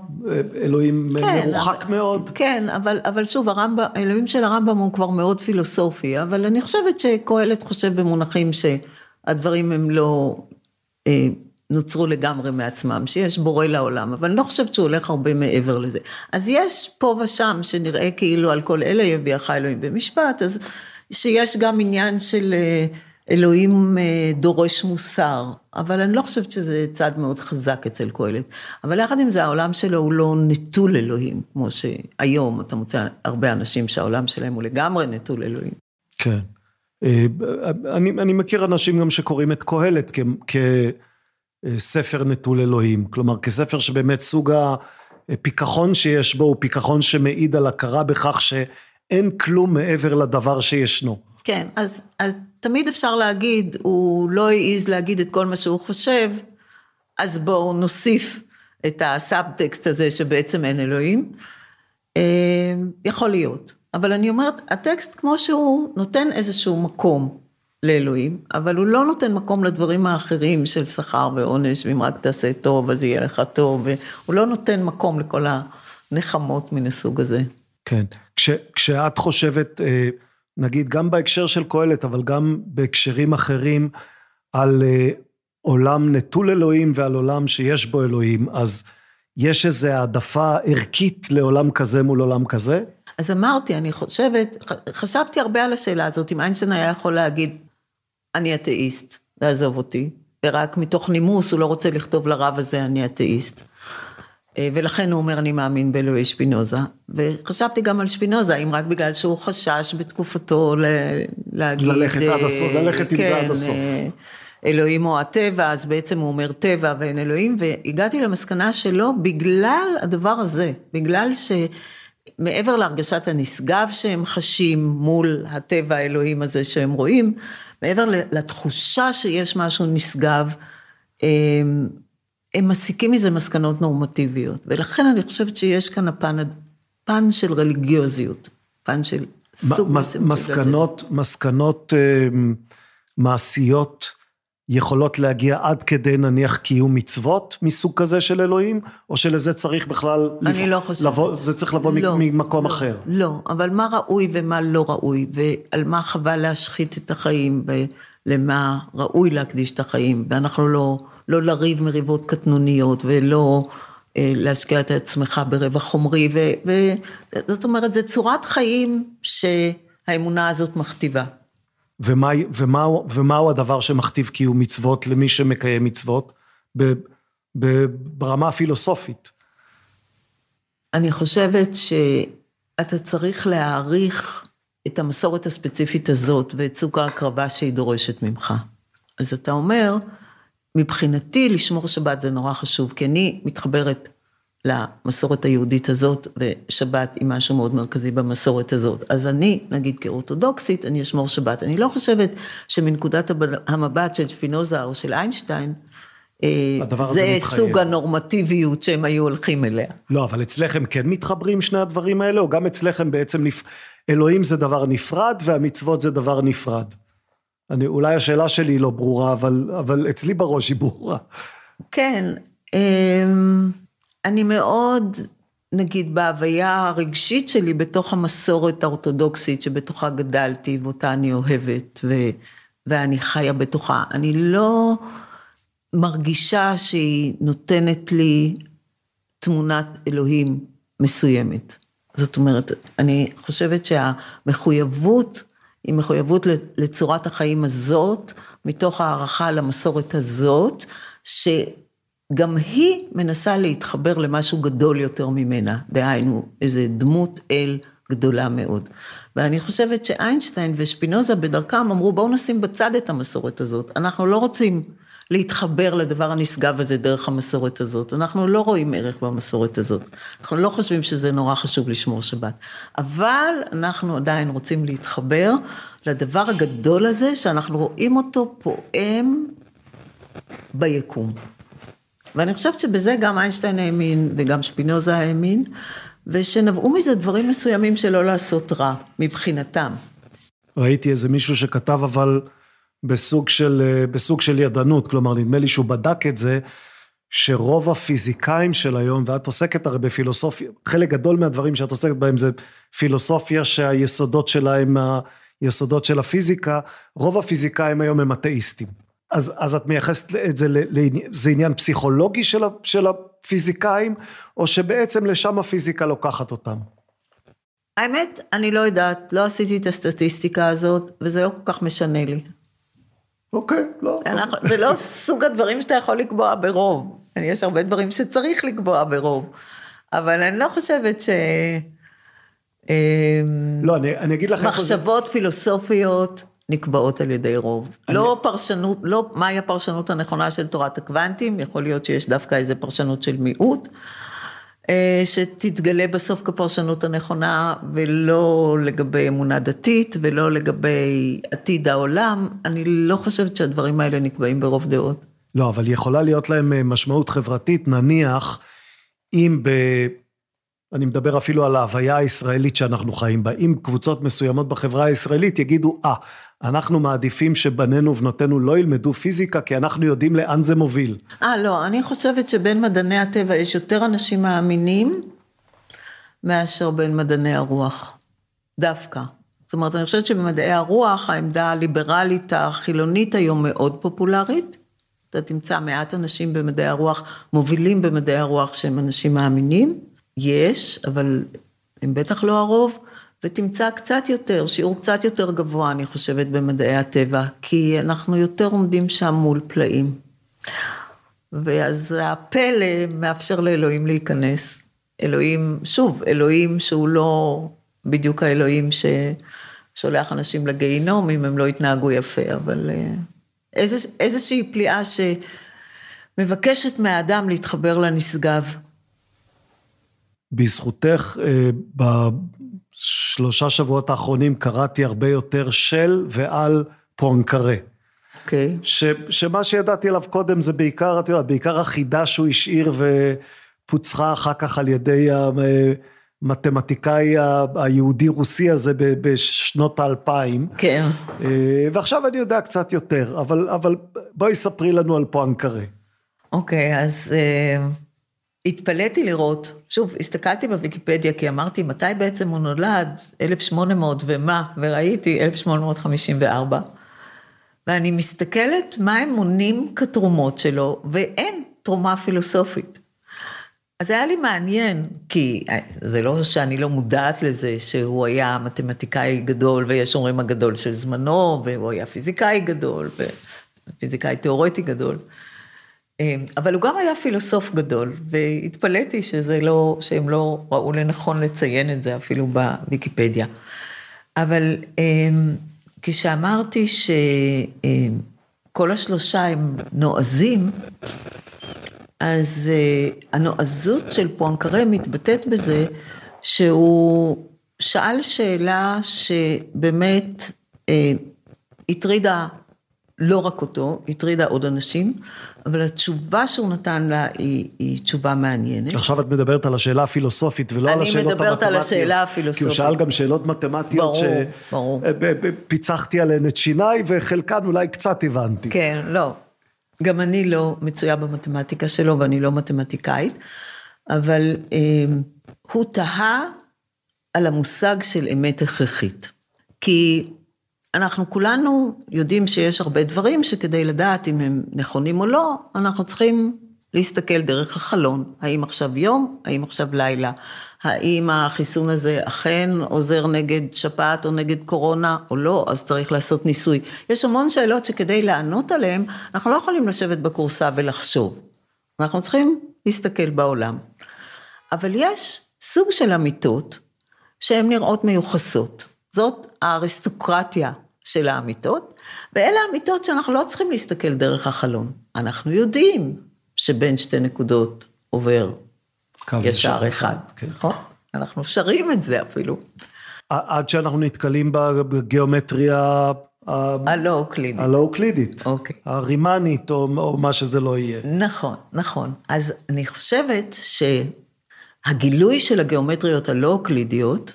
אלוהים כן, מרוחק אבל, מאוד? כן, אבל, אבל שוב, הרמב"ם, האלוהים של הרמב"ם הוא כבר מאוד פילוסופי, אבל אני חושבת שקהלת חושב במונחים שהדברים הם לא אה, נוצרו לגמרי מעצמם, שיש בורא לעולם, אבל אני לא חושבת שהוא הולך הרבה מעבר לזה. אז יש פה ושם שנראה כאילו על כל אלה יביאך אלוהים במשפט, אז שיש גם עניין של... אה, אלוהים אה, דורש מוסר, אבל אני לא חושבת שזה צד מאוד חזק אצל קהלת. אבל יחד עם זה, העולם שלו הוא לא נטול אלוהים, כמו שהיום אתה מוצא הרבה אנשים שהעולם שלהם הוא לגמרי נטול אלוהים. כן. אה, אני, אני מכיר אנשים גם שקוראים את קהלת כספר נטול אלוהים, כלומר כספר שבאמת סוג הפיכחון שיש בו הוא פיכחון שמעיד על הכרה בכך שאין כלום מעבר לדבר שישנו. כן, אז, אז תמיד אפשר להגיד, הוא לא העז להגיד את כל מה שהוא חושב, אז בואו נוסיף את הסאבטקסט הזה שבעצם אין אלוהים. אה, יכול להיות, אבל אני אומרת, הטקסט כמו שהוא נותן איזשהו מקום לאלוהים, אבל הוא לא נותן מקום לדברים האחרים של שכר ועונש, ואם רק תעשה טוב אז יהיה לך טוב, והוא לא נותן מקום לכל הנחמות מן הסוג הזה. כן, כש, כשאת חושבת, אה, נגיד גם בהקשר של קהלת, אבל גם בהקשרים אחרים, על אה, עולם נטול אלוהים ועל עולם שיש בו אלוהים, אז יש איזו העדפה ערכית לעולם כזה מול עולם כזה? אז אמרתי, אני חושבת, חשבתי הרבה על השאלה הזאת, אם איינשטיין היה יכול להגיד, אני אתאיסט, לעזוב אותי, ורק מתוך נימוס הוא לא רוצה לכתוב לרב הזה, אני אתאיסט. אה, ולכן הוא אומר, אני מאמין באלוהי שפינוזה. וחשבתי גם על שפינוזה, אם רק בגלל שהוא חשש בתקופתו ל- להגיד... ללכת עד הסוף, ללכת עם זה עד כן, הסוף. אה, אלוהים או הטבע, אז בעצם הוא אומר טבע ואין אלוהים, והגעתי למסקנה שלו בגלל הדבר הזה, בגלל שמעבר להרגשת הנשגב שהם חשים מול הטבע האלוהים הזה שהם רואים, מעבר לתחושה שיש משהו נשגב, הם, הם מסיקים מזה מסקנות נורמטיביות, ולכן אני חושבת שיש כאן הפן, פן של רליגיוזיות, פן של סוג מסוים מסקנות, מסקנות אה, מעשיות יכולות להגיע עד כדי נניח קיום מצוות מסוג כזה של אלוהים, או שלזה צריך בכלל... אני לא חושבת. לבוא, זה צריך לבוא לא, ממקום לא, אחר. לא, אבל מה ראוי ומה לא ראוי, ועל מה חבל להשחית את החיים, ולמה ראוי להקדיש את החיים, ואנחנו לא, לא לריב מריבות קטנוניות, ולא אה, להשקיע את עצמך ברווח חומרי, ו, וזאת אומרת, זו צורת חיים שהאמונה הזאת מכתיבה. ומה, ומה, ומהו הדבר שמכתיב קיום מצוות למי שמקיים מצוות? ב, ב, ברמה הפילוסופית. אני חושבת שאתה צריך להעריך את המסורת הספציפית הזאת ואת סוג ההקרבה שהיא דורשת ממך. אז אתה אומר, מבחינתי לשמור שבת זה נורא חשוב, כי אני מתחברת למסורת היהודית הזאת, ושבת היא משהו מאוד מרכזי במסורת הזאת. אז אני, נגיד כאורתודוקסית, אני אשמור שבת. אני לא חושבת שמנקודת המבט של שפינוזה או של איינשטיין, הזה זה. סוג הנורמטיביות שהם היו הולכים אליה. לא, אבל אצלכם כן מתחברים שני הדברים האלה, או גם אצלכם בעצם לפ... אלוהים זה דבר נפרד והמצוות זה דבר נפרד. אני, אולי השאלה שלי היא לא ברורה, אבל, אבל אצלי בראש היא ברורה. כן, אמ, אני מאוד, נגיד, בהוויה הרגשית שלי בתוך המסורת האורתודוקסית שבתוכה גדלתי ואותה אני אוהבת ו, ואני חיה בתוכה. אני לא מרגישה שהיא נותנת לי תמונת אלוהים מסוימת. זאת אומרת, אני חושבת שהמחויבות היא מחויבות לצורת החיים הזאת, מתוך הערכה למסורת הזאת, שגם היא מנסה להתחבר למשהו גדול יותר ממנה, דהיינו, איזה דמות אל גדולה מאוד. ואני חושבת שאיינשטיין ושפינוזה בדרכם אמרו, בואו נשים בצד את המסורת הזאת, אנחנו לא רוצים להתחבר לדבר הנשגב הזה דרך המסורת הזאת. אנחנו לא רואים ערך במסורת הזאת. אנחנו לא חושבים שזה נורא חשוב לשמור שבת. אבל אנחנו עדיין רוצים להתחבר לדבר הגדול הזה, שאנחנו רואים אותו פועם ביקום. ואני חושבת שבזה גם איינשטיין האמין וגם שפינוזה האמין, ושנבעו מזה דברים מסוימים שלא לעשות רע, מבחינתם. ראיתי איזה מישהו שכתב אבל בסוג של, בסוג של ידענות, כלומר נדמה לי שהוא בדק את זה, שרוב הפיזיקאים של היום, ואת עוסקת הרי בפילוסופיה, חלק גדול מהדברים שאת עוסקת בהם זה פילוסופיה שהיסודות שלה הם היסודות של הפיזיקה, רוב הפיזיקאים היום הם אתאיסטים. אז, אז את מייחסת את זה, זה עניין פסיכולוגי של, של הפיזיקאים, או שבעצם לשם הפיזיקה לוקחת אותם? האמת, אני לא יודעת, לא עשיתי את הסטטיסטיקה הזאת, וזה לא כל כך משנה לי. אוקיי, לא. אנחנו, זה לא סוג הדברים שאתה יכול לקבוע ברוב. יש הרבה דברים שצריך לקבוע ברוב. אבל אני לא חושבת ש... אמ, לא, אני, אני אגיד לך... מחשבות פילוסופיות נקבעות על ידי רוב. אני... לא פרשנות, לא מהי הפרשנות הנכונה של תורת הקוונטים, יכול להיות שיש דווקא איזה פרשנות של מיעוט. אה, שתתגלה בסוף כפרשנות הנכונה, ולא לגבי אמונה דתית, ולא לגבי עתיד העולם. אני לא חושבת שהדברים האלה נקבעים ברוב דעות. לא, אבל יכולה להיות להם אה, משמעות חברתית, נניח, אם ב... אני מדבר אפילו על ההוויה הישראלית שאנחנו חיים בה. אם קבוצות מסוימות בחברה הישראלית יגידו, אה, ah, אנחנו מעדיפים שבנינו ובנותינו לא ילמדו פיזיקה, כי אנחנו יודעים לאן זה מוביל. אה, לא, אני חושבת שבין מדעני הטבע יש יותר אנשים מאמינים מאשר בין מדעני הרוח. דווקא. זאת אומרת, אני חושבת שבמדעי הרוח העמדה הליברלית החילונית היום מאוד פופולרית. אתה תמצא מעט אנשים במדעי הרוח, מובילים במדעי הרוח שהם אנשים מאמינים. יש, אבל הם בטח לא הרוב. ותמצא קצת יותר, שיעור קצת יותר גבוה, אני חושבת, במדעי הטבע, כי אנחנו יותר עומדים שם מול פלאים. ואז הפלא מאפשר לאלוהים להיכנס. אלוהים, שוב, אלוהים שהוא לא בדיוק האלוהים ששולח אנשים לגיהינום אם הם לא יתנהגו יפה, אבל אה, איזוש, איזושהי פליאה שמבקשת מהאדם להתחבר לנשגב. בזכותך, אה, בשלושה שבועות האחרונים קראתי הרבה יותר של ועל פואנקרה. אוקיי. Okay. שמה שידעתי עליו קודם זה בעיקר, את יודעת, בעיקר החידה שהוא השאיר ופוצחה אחר כך על ידי המתמטיקאי היהודי-רוסי הזה בשנות האלפיים. כן. Okay. אה, ועכשיו אני יודע קצת יותר, אבל, אבל בואי ספרי לנו על פואנקרה. אוקיי, okay, אז... Uh... התפלאתי לראות, שוב, הסתכלתי בוויקיפדיה כי אמרתי, מתי בעצם הוא נולד? 1800 ומה? וראיתי 1854. ואני מסתכלת מה הם מונים כתרומות שלו, ואין תרומה פילוסופית. אז היה לי מעניין, כי זה לא שאני לא מודעת לזה שהוא היה מתמטיקאי גדול, ויש אומרים הגדול של זמנו, והוא היה פיזיקאי גדול, ופיזיקאי תיאורטי גדול. אמ, אבל הוא גם היה פילוסוף גדול, והתפלאתי שזה לא, שהם לא ראו לנכון לציין את זה אפילו בוויקיפדיה. אבל אמ, כשאמרתי שכל השלושה הם נועזים, אז אה, הנועזות של פואנקרה מתבטאת בזה שהוא שאל שאלה שבאמת אה, הטרידה לא רק אותו, הטרידה עוד אנשים, אבל התשובה שהוא נתן לה היא, היא תשובה מעניינת. עכשיו את מדברת על השאלה הפילוסופית ולא על השאלות המתמטיות. אני מדברת על השאלה הפילוסופית. כי הוא שאל גם שאלות מתמטיות ברור, שפיצחתי עליהן את שיניי, וחלקן אולי קצת הבנתי. כן, לא. גם אני לא מצויה במתמטיקה שלו ואני לא מתמטיקאית, אבל אה, הוא תהה על המושג של אמת הכרחית. כי אנחנו כולנו יודעים שיש הרבה דברים שכדי לדעת אם הם נכונים או לא, אנחנו צריכים להסתכל דרך החלון, האם עכשיו יום, האם עכשיו לילה, האם החיסון הזה אכן עוזר נגד שפעת או נגד קורונה או לא, אז צריך לעשות ניסוי. יש המון שאלות שכדי לענות עליהן, אנחנו לא יכולים לשבת בכורסה ולחשוב. אנחנו צריכים להסתכל בעולם. אבל יש סוג של אמיתות שהן נראות מיוחסות. זאת האריסטוקרטיה של האמיתות, ואלה האמיתות שאנחנו לא צריכים להסתכל דרך החלון. אנחנו יודעים שבין שתי נקודות עובר ישר אחד, כן. נכון? אנחנו שרים את זה אפילו. עד שאנחנו נתקלים בגיאומטריה... הלא-אוקלידית. הלא-אוקלידית. אוקיי. הרימנית, או, או מה שזה לא יהיה. נכון, נכון. אז אני חושבת שהגילוי של הגיאומטריות הלא-אוקלידיות,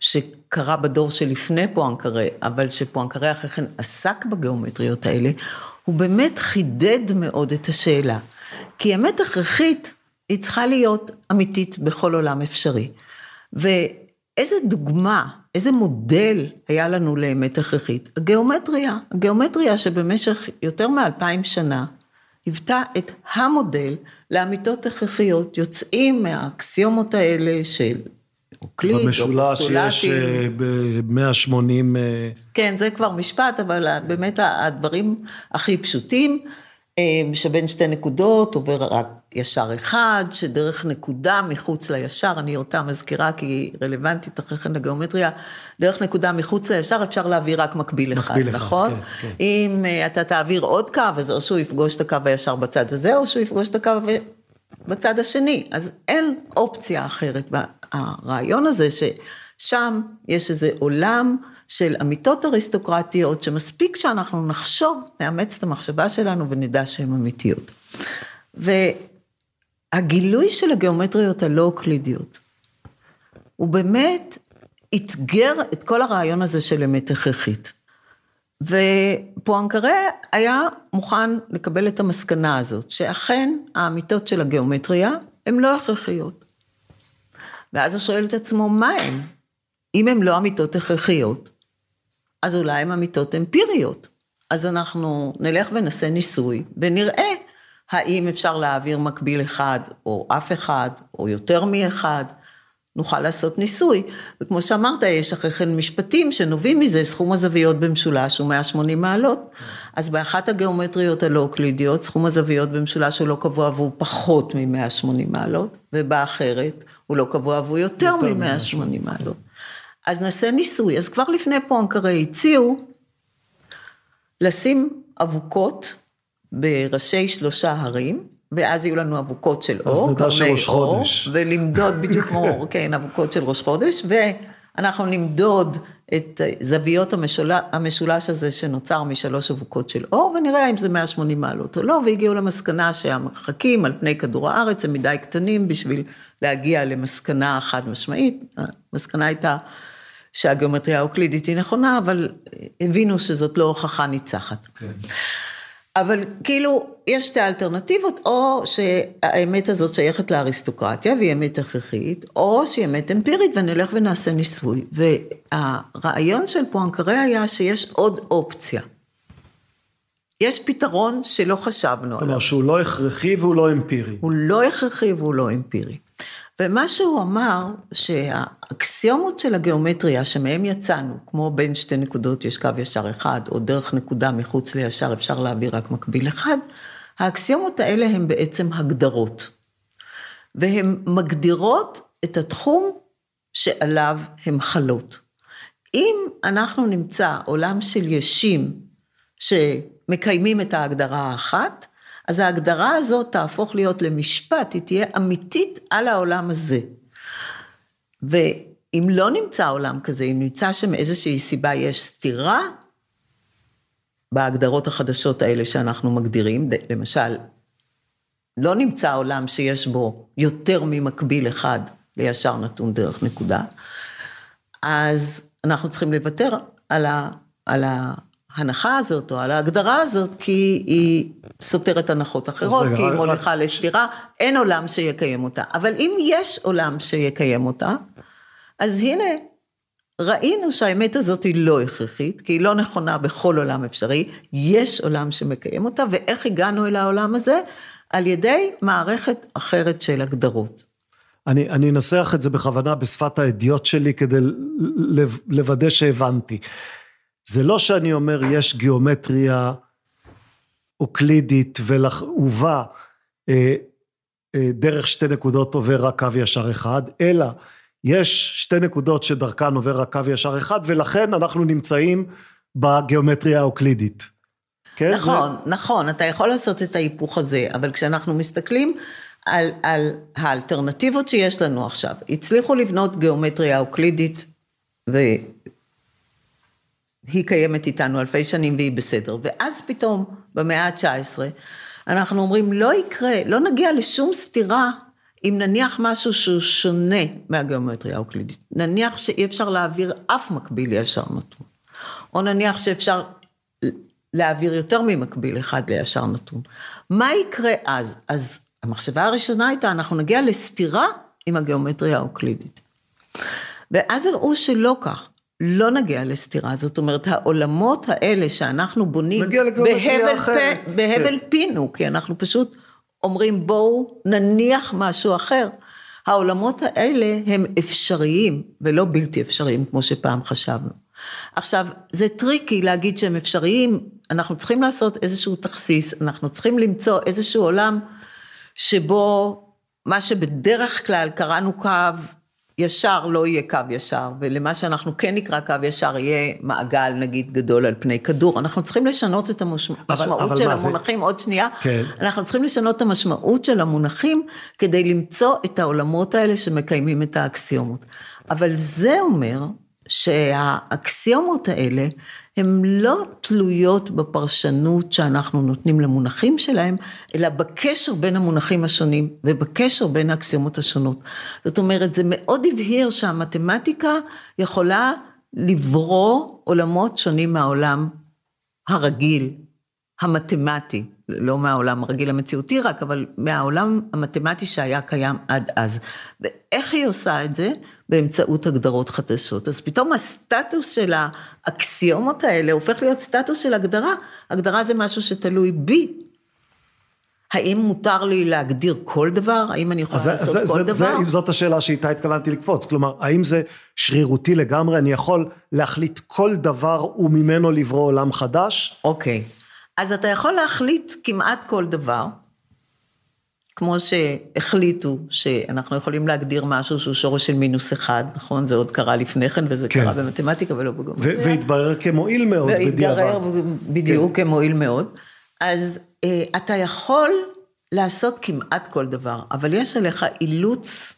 שקרה בדור שלפני פואנקרה, אבל שפואנקרה אחרי כן עסק בגיאומטריות האלה, הוא באמת חידד מאוד את השאלה. כי אמת הכרחית, היא צריכה להיות אמיתית בכל עולם אפשרי. ואיזה דוגמה, איזה מודל היה לנו לאמת הכרחית? הגיאומטריה, הגיאומטריה שבמשך יותר מאלפיים שנה, היוותה את המודל לאמיתות הכרחיות, יוצאים מהאקסיומות האלה של אוקליד, או במשולש שיש ב-180... אה, כן, זה כבר משפט, אבל באמת הדברים הכי פשוטים, אה, שבין שתי נקודות עובר רק ישר אחד, שדרך נקודה מחוץ לישר, אני אותה מזכירה כי היא רלוונטית אחרי כן לגיאומטריה, דרך נקודה מחוץ לישר אפשר להעביר רק מקביל אחד, מקביל נכון? אחד, כן, כן. אם אה, אתה תעביר עוד קו, אז או שהוא יפגוש את הקו הישר בצד הזה, או שהוא יפגוש את הקו בצד השני, אז אין אופציה אחרת. הרעיון הזה ששם יש איזה עולם של אמיתות אריסטוקרטיות, שמספיק שאנחנו נחשוב, נאמץ את המחשבה שלנו ונדע שהן אמיתיות. והגילוי של הגיאומטריות הלא אוקלידיות, הוא באמת אתגר את כל הרעיון הזה של אמת הכרחית. ופואנקרה היה מוכן לקבל את המסקנה הזאת, שאכן האמיתות של הגיאומטריה הן לא הכרחיות. ואז הוא שואל את עצמו, מה הן? אם הן לא אמיתות הכרחיות, אז אולי הן אמיתות אמפיריות. אז אנחנו נלך ונעשה ניסוי, ונראה האם אפשר להעביר מקביל אחד, או אף אחד, או יותר מאחד, נוכל לעשות ניסוי. וכמו שאמרת, יש אחרי כן משפטים שנובעים מזה, סכום הזוויות במשולש הוא 180 מעלות. אז באחת הגיאומטריות הלא אוקלידיות, סכום הזוויות במשולש הוא לא קבוע והוא פחות מ-180 מעלות, ובאחרת הוא לא קבוע והוא יותר מ-180 מעלות. אז נעשה ניסוי. אז כבר לפני פואנקרה הציעו לשים אבוקות בראשי שלושה הרים, ואז יהיו לנו אבוקות של אור, אז נדע שראש חודש. ולמדוד בדיוק כמו, כן, אבוקות של ראש חודש, ואנחנו נמדוד את זוויות המשולש, המשולש הזה שנוצר משלוש אבוקות של אור, ונראה אם זה 180 מעלות או לא, והגיעו למסקנה שהמרחקים על פני כדור הארץ הם מדי קטנים בשביל להגיע למסקנה חד משמעית. המסקנה הייתה שהגיאומטריה האוקלידית היא נכונה, אבל הבינו שזאת לא הוכחה ניצחת. כן. אבל כאילו, יש שתי אלטרנטיבות, או שהאמת הזאת שייכת לאריסטוקרטיה והיא אמת הכרחית, או שהיא אמת אמפירית ונלך ונעשה ניסוי. והרעיון של פואנקרה היה שיש עוד אופציה. יש פתרון שלא חשבנו עליו. כלומר, שהוא לא הכרחי והוא לא אמפירי. הוא לא הכרחי והוא לא אמפירי. ומה שהוא אמר, שהאקסיומות של הגיאומטריה שמהם יצאנו, כמו בין שתי נקודות יש קו ישר אחד, או דרך נקודה מחוץ לישר אפשר להעביר רק מקביל אחד, האקסיומות האלה הן בעצם הגדרות. והן מגדירות את התחום שעליו הן חלות. אם אנחנו נמצא עולם של ישים שמקיימים את ההגדרה האחת, אז ההגדרה הזאת תהפוך להיות למשפט, היא תהיה אמיתית על העולם הזה. ואם לא נמצא עולם כזה, אם נמצא שמאיזושהי סיבה יש סתירה, בהגדרות החדשות האלה שאנחנו מגדירים, למשל, לא נמצא עולם שיש בו יותר ממקביל אחד לישר נתון דרך נקודה, אז אנחנו צריכים לוותר על, ה, על ההנחה הזאת או על ההגדרה הזאת, כי היא סותרת הנחות אחרות, כי היא מוליכה. לסתירה, אין עולם שיקיים אותה. אבל אם יש עולם שיקיים אותה, אז הנה, ראינו שהאמת הזאת היא לא הכרחית, כי היא לא נכונה בכל עולם אפשרי, יש עולם שמקיים אותה, ואיך הגענו אל העולם הזה? על ידי מערכת אחרת של הגדרות. אני, אני אנסח את זה בכוונה בשפת האדיוט שלי כדי לוודא שהבנתי. זה לא שאני אומר יש גיאומטריה אוקלידית ולובה אה, אה, דרך שתי נקודות עובר רק קו ישר אחד, אלא יש שתי נקודות שדרכן עובר רק קו ישר אחד, ולכן אנחנו נמצאים בגיאומטריה האוקלידית. כן? נכון, זה... נכון, אתה יכול לעשות את ההיפוך הזה, אבל כשאנחנו מסתכלים על, על האלטרנטיבות שיש לנו עכשיו, הצליחו לבנות גיאומטריה אוקלידית, והיא קיימת איתנו אלפי שנים והיא בסדר, ואז פתאום במאה ה-19, אנחנו אומרים, לא יקרה, לא נגיע לשום סתירה אם נניח משהו שהוא שונה מהגיאומטריה האוקלידית, נניח שאי אפשר להעביר אף מקביל ישר נתון, או נניח שאפשר להעביר יותר ממקביל אחד לישר נתון. מה יקרה אז? אז המחשבה הראשונה הייתה, אנחנו נגיע לסתירה עם הגיאומטריה האוקלידית. ואז הראו שלא כך, לא נגיע לסתירה, זאת אומרת, העולמות האלה שאנחנו בונים בהבל, פ... בהבל כן. פינו, כי אנחנו פשוט אומרים בואו נניח משהו אחר. העולמות האלה הם אפשריים ולא בלתי אפשריים כמו שפעם חשבנו. עכשיו, זה טריקי להגיד שהם אפשריים, אנחנו צריכים לעשות איזשהו תכסיס, אנחנו צריכים למצוא איזשהו עולם שבו מה שבדרך כלל קראנו קו ישר לא יהיה קו ישר, ולמה שאנחנו כן נקרא קו ישר יהיה מעגל נגיד גדול על פני כדור. אנחנו צריכים לשנות את המשמעות של המונחים, זה... עוד שנייה, כן. אנחנו צריכים לשנות את המשמעות של המונחים כדי למצוא את העולמות האלה שמקיימים את האקסיומות. אבל זה אומר שהאקסיומות האלה הן לא תלויות בפרשנות שאנחנו נותנים למונחים שלהם, אלא בקשר בין המונחים השונים ובקשר בין האקסיומות השונות. זאת אומרת, זה מאוד הבהיר שהמתמטיקה יכולה לברוא עולמות שונים מהעולם הרגיל, המתמטי, לא מהעולם הרגיל המציאותי רק, אבל מהעולם המתמטי שהיה קיים עד אז. ואיך היא עושה את זה? באמצעות הגדרות חדשות. אז פתאום הסטטוס של האקסיומות האלה הופך להיות סטטוס של הגדרה. הגדרה זה משהו שתלוי בי. האם מותר לי להגדיר כל דבר? האם אני יכולה לעשות זה, כל זה, דבר? זה, זאת השאלה שאיתה התכוונתי לקפוץ. כלומר, האם זה שרירותי לגמרי? אני יכול להחליט כל דבר וממנו לברוא עולם חדש? אוקיי. אז אתה יכול להחליט כמעט כל דבר, כמו שהחליטו שאנחנו יכולים להגדיר משהו שהוא שורש של מינוס אחד, נכון? זה עוד קרה לפני כן, וזה כן. קרה במתמטיקה ולא בגומטריה. והתברר כמועיל מאוד בדיעבד. והתברר בדיוק כן. כמועיל מאוד. אז אה, אתה יכול לעשות כמעט כל דבר, אבל יש עליך אילוץ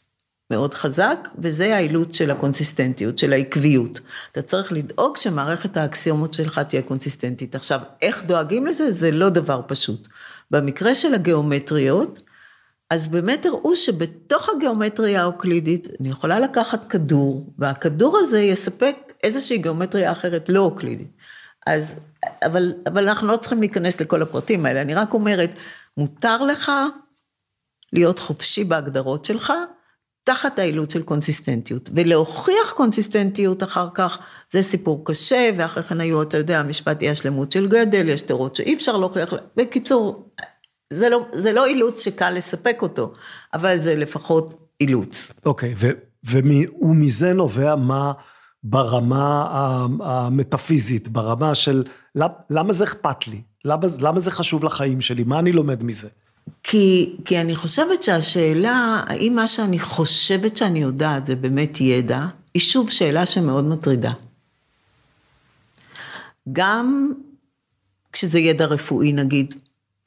מאוד חזק, וזה האילוץ של הקונסיסטנטיות, של העקביות. אתה צריך לדאוג שמערכת האקסיומות שלך תהיה קונסיסטנטית. עכשיו, איך דואגים לזה? זה לא דבר פשוט. במקרה של הגיאומטריות, אז באמת הראו שבתוך הגיאומטריה האוקלידית, אני יכולה לקחת כדור, והכדור הזה יספק איזושהי גיאומטריה אחרת לא אוקלידית. אז, אבל, אבל אנחנו לא צריכים להיכנס לכל הפרטים האלה, אני רק אומרת, מותר לך להיות חופשי בהגדרות שלך, תחת האילוץ של קונסיסטנטיות, ולהוכיח קונסיסטנטיות אחר כך, זה סיפור קשה, ואחרי כן היו, אתה יודע, המשפט אי השלמות של גדל, יש תירות שאי אפשר להוכיח, בקיצור, זה לא, זה לא אילוץ שקל לספק אותו, אבל זה לפחות אילוץ. אוקיי, okay, ומזה נובע מה ברמה המטאפיזית, ברמה של למה זה אכפת לי? למה, למה זה חשוב לחיים שלי? מה אני לומד מזה? כי, כי אני חושבת שהשאלה, האם מה שאני חושבת שאני יודעת זה באמת ידע, היא שוב שאלה שמאוד מטרידה. גם כשזה ידע רפואי נגיד,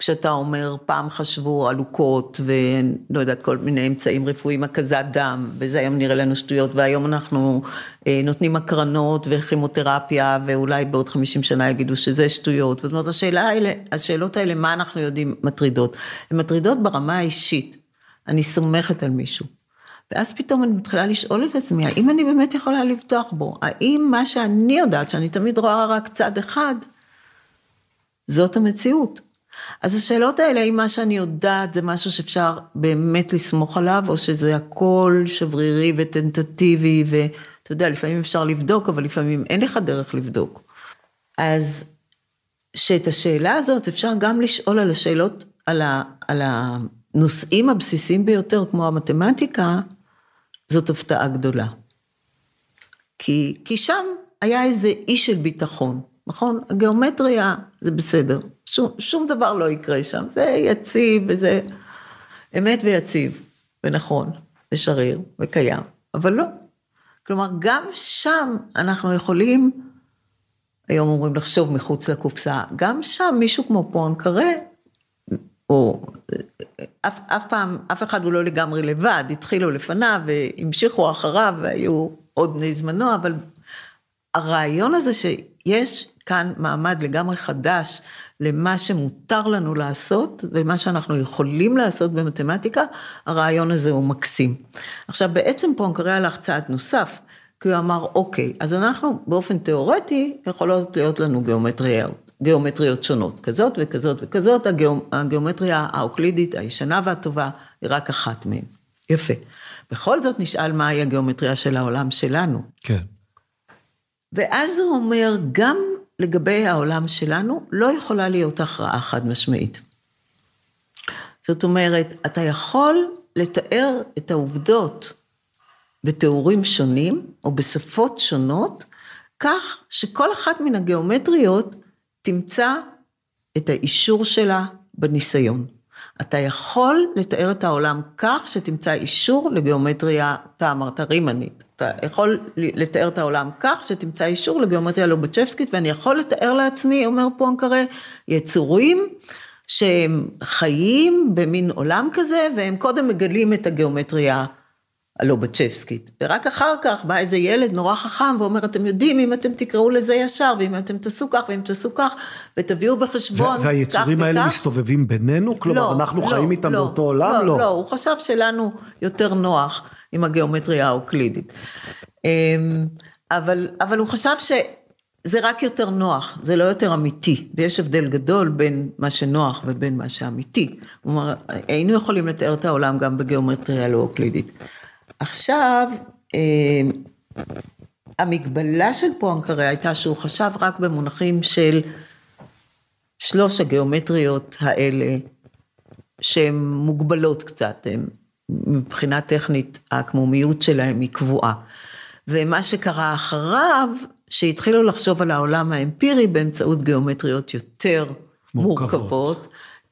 כשאתה אומר, פעם חשבו עלוקות ולא יודעת, כל מיני אמצעים רפואיים, הקזת דם, וזה היום נראה לנו שטויות, והיום אנחנו אה, נותנים הקרנות וכימותרפיה, ואולי בעוד 50 שנה יגידו שזה שטויות. זאת אומרת, השאלה האלה, השאלות האלה, מה אנחנו יודעים, מטרידות. הן מטרידות ברמה האישית. אני סומכת על מישהו. ואז פתאום אני מתחילה לשאול את עצמי, האם אני באמת יכולה לבטוח בו? האם מה שאני יודעת, שאני תמיד רואה רק צד אחד, זאת המציאות? אז השאלות האלה, האם מה שאני יודעת זה משהו שאפשר באמת לסמוך עליו, או שזה הכל שברירי וטנטטיבי, ואתה יודע, לפעמים אפשר לבדוק, אבל לפעמים אין לך דרך לבדוק. אז שאת השאלה הזאת אפשר גם לשאול על השאלות, על, ה, על הנושאים הבסיסיים ביותר, כמו המתמטיקה, זאת הפתעה גדולה. כי, כי שם היה איזה אי של ביטחון. נכון? הגיאומטריה זה בסדר, שום, שום דבר לא יקרה שם, זה יציב וזה אמת ויציב, ונכון, ושריר, וקיים, אבל לא. כלומר, גם שם אנחנו יכולים, היום אומרים לחשוב מחוץ לקופסה, גם שם מישהו כמו פואנקרה, או אף, אף פעם, אף אחד הוא לא לגמרי לבד, התחילו לפניו והמשיכו אחריו והיו עוד בני זמנו, אבל הרעיון הזה שיש כאן מעמד לגמרי חדש למה שמותר לנו לעשות ומה שאנחנו יכולים לעשות במתמטיקה, הרעיון הזה הוא מקסים. עכשיו בעצם פונקרה הלך צעד נוסף, כי הוא אמר, אוקיי, אז אנחנו באופן תיאורטי יכולות להיות לנו גיאומטריות, גיאומטריות שונות, כזאת וכזאת וכזאת, הגיאומ, הגיאומטריה האוקלידית הישנה והטובה היא רק אחת מהן. יפה. בכל זאת נשאל מהי הגיאומטריה של העולם שלנו. כן. ואז הוא אומר, גם לגבי העולם שלנו, לא יכולה להיות הכרעה חד משמעית. זאת אומרת, אתה יכול לתאר את העובדות בתיאורים שונים, או בשפות שונות, כך שכל אחת מן הגיאומטריות תמצא את האישור שלה בניסיון. אתה יכול לתאר את העולם כך שתמצא אישור לגיאומטריה, אתה אמרת רימנית, אתה יכול לתאר את העולם כך שתמצא אישור לגיאומטריה לובצ'בסקית, ואני יכול לתאר לעצמי, אומר פואנקרה, יצורים שהם חיים במין עולם כזה, והם קודם מגלים את הגיאומטריה הלובצ'בסקית. ורק אחר כך בא איזה ילד נורא חכם ואומר, אתם יודעים, אם אתם תקראו לזה ישר, ואם אתם תעשו כך, ואם תעשו כך, ותביאו בחשבון כך והיצורים האלה וכך. מסתובבים בינינו? כלומר, לא, אנחנו לא, חיים איתם לא, באותו עולם? לא, לא, לא, הוא חשב שלנו יותר נוח עם הגיאומטריה האוקלידית. אמ, אבל, אבל הוא חשב שזה רק יותר נוח, זה לא יותר אמיתי, ויש הבדל גדול בין מה שנוח ובין מה שאמיתי. כלומר, היינו יכולים לתאר את העולם גם בגיאומטריה לא אוקלידית. עכשיו, אה, המגבלה של פואנקרה הייתה שהוא חשב רק במונחים של שלוש הגיאומטריות האלה, שהן מוגבלות קצת, הן מבחינה טכנית העקמומיות שלהן היא קבועה. ומה שקרה אחריו, שהתחילו לחשוב על העולם האמפירי באמצעות גיאומטריות יותר מורכבות, מורכבות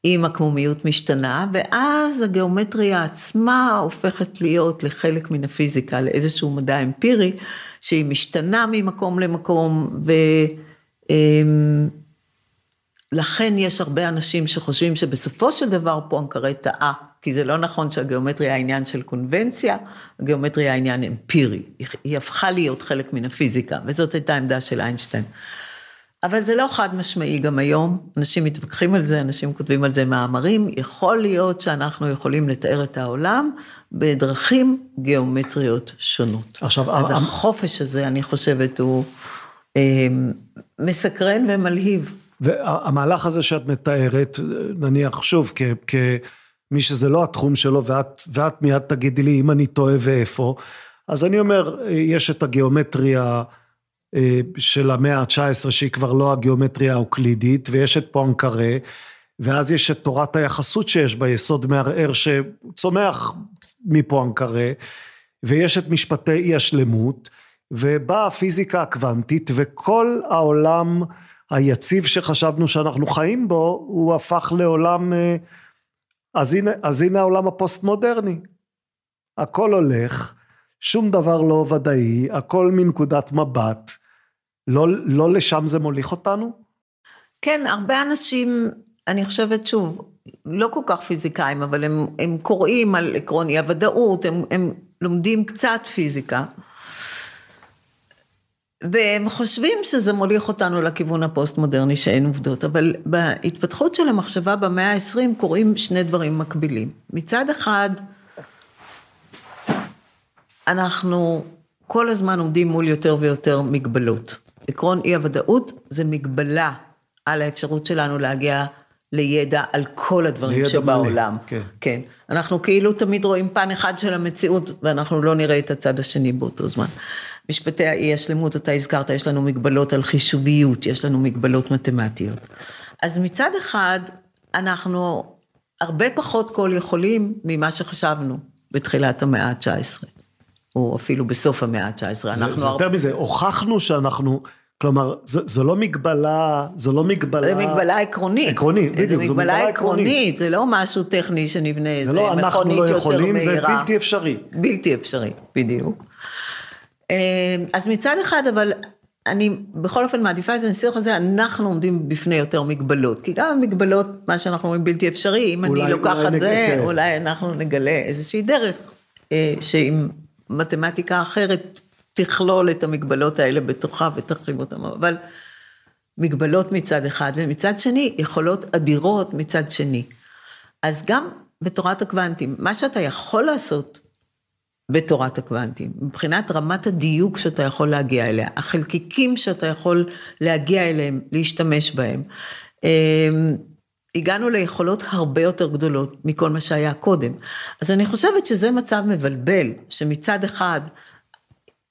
אם עקמומיות משתנה, ואז הגיאומטריה עצמה הופכת להיות לחלק מן הפיזיקה, לאיזשהו מדע אמפירי, שהיא משתנה ממקום למקום, ולכן יש הרבה אנשים שחושבים שבסופו של דבר פואנקרה טעה, כי זה לא נכון שהגיאומטריה העניין של קונבנציה, הגיאומטריה העניין אמפירי, היא הפכה להיות חלק מן הפיזיקה, וזאת הייתה עמדה של איינשטיין. אבל זה לא חד משמעי גם היום, אנשים מתווכחים על זה, אנשים כותבים על זה מאמרים, יכול להיות שאנחנו יכולים לתאר את העולם בדרכים גיאומטריות שונות. עכשיו, אז החופש הזה, אני חושבת, הוא אה, מסקרן ומלהיב. והמהלך הזה שאת מתארת, נניח, שוב, כמי שזה לא התחום שלו, ואת, ואת מיד תגידי לי אם אני טועה ואיפה, אז אני אומר, יש את הגיאומטריה, אה, של המאה ה-19 שהיא כבר לא הגיאומטריה האוקלידית, ויש את פואנקרה, ואז יש את תורת היחסות שיש בה יסוד מערער שצומח מפואנקרה, ויש את משפטי אי השלמות, ובאה הפיזיקה הקוונטית, וכל העולם היציב שחשבנו שאנחנו חיים בו, הוא הפך לעולם, אה, אז הנה, אז הנה העולם הפוסט-מודרני. הכל הולך, שום דבר לא ודאי, הכל מנקודת מבט, לא, לא לשם זה מוליך אותנו? כן, הרבה אנשים אני חושבת, שוב, לא כל כך פיזיקאים, אבל הם, הם קוראים על עקרון אי הוודאות, הם, הם לומדים קצת פיזיקה. והם חושבים שזה מוליך אותנו לכיוון הפוסט-מודרני שאין עובדות, אבל בהתפתחות של המחשבה במאה ה-20 קורים שני דברים מקבילים. מצד אחד, אנחנו כל הזמן עומדים מול יותר ויותר מגבלות. עקרון אי הוודאות זה מגבלה על האפשרות שלנו להגיע לידע על כל הדברים שבעולם. מלא, כן. כן. אנחנו כאילו תמיד רואים פן אחד של המציאות, ואנחנו לא נראה את הצד השני באותו זמן. משפטי האי השלמות, אתה הזכרת, יש לנו מגבלות על חישוביות, יש לנו מגבלות מתמטיות. אז מצד אחד, אנחנו הרבה פחות כל יכולים ממה שחשבנו בתחילת המאה ה-19, או אפילו בסוף המאה ה-19. זה, זה יותר. מזה, הוכחנו שאנחנו... כלומר, זו, זו לא מגבלה, זו לא מגבלה... זו מגבלה עקרונית. עקרונית, בדיוק, זו מגבלה עקרונית. זה לא משהו טכני שנבנה איזה מכונית יותר מהירה. זה לא אנחנו לא יכולים, זה בלתי אפשרי. בלתי אפשרי, בדיוק. אה, אז מצד אחד, אבל אני בכל אופן מעדיפה את הניסוח הזה, אנחנו עומדים בפני יותר מגבלות. כי גם המגבלות, מה שאנחנו אומרים בלתי אפשרי, אם אני לוקחת זה, כן. אולי אנחנו נגלה איזושהי דרך, אה, שעם מתמטיקה אחרת תכלול את המגבלות האלה בתוכה ותרחיב אותן, אבל מגבלות מצד אחד, ומצד שני, יכולות אדירות מצד שני. אז גם בתורת הקוונטים, מה שאתה יכול לעשות בתורת הקוונטים, מבחינת רמת הדיוק שאתה יכול להגיע אליה, החלקיקים שאתה יכול להגיע אליהם, להשתמש בהם. הגענו ליכולות הרבה יותר גדולות מכל מה שהיה קודם. אז אני חושבת שזה מצב מבלבל, שמצד אחד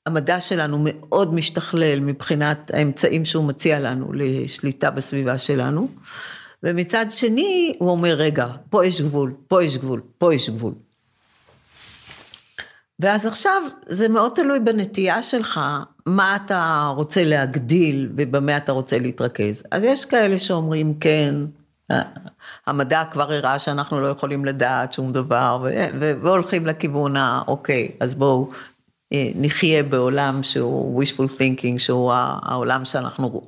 המדע שלנו מאוד משתכלל מבחינת האמצעים שהוא מציע לנו לשליטה בסביבה שלנו, ומצד שני הוא אומר, רגע, פה יש גבול, פה יש גבול, פה יש גבול. ואז עכשיו זה מאוד תלוי בנטייה שלך, מה אתה רוצה להגדיל ובמה אתה רוצה להתרכז. אז יש כאלה שאומרים, כן, המדע כבר הראה שאנחנו לא יכולים לדעת שום דבר, והולכים לכיוון האוקיי, אז בואו אה, נחיה בעולם שהוא wishful thinking, שהוא העולם שאנחנו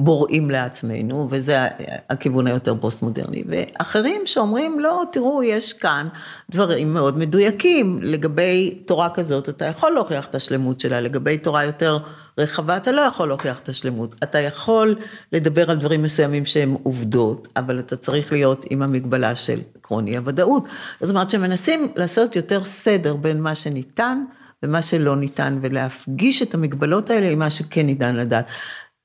בוראים לעצמנו, וזה הכיוון היותר פוסט-מודרני. ואחרים שאומרים, לא, תראו, יש כאן דברים מאוד מדויקים. לגבי תורה כזאת, אתה יכול להוכיח את השלמות שלה, לגבי תורה יותר רחבה, אתה לא יכול להוכיח את השלמות. אתה יכול לדבר על דברים מסוימים שהם עובדות, אבל אתה צריך להיות עם המגבלה של עקרוני הוודאות. זאת אומרת שמנסים לעשות יותר סדר בין מה שניתן, ומה שלא ניתן, ולהפגיש את המגבלות האלה עם מה שכן ניתן לדעת.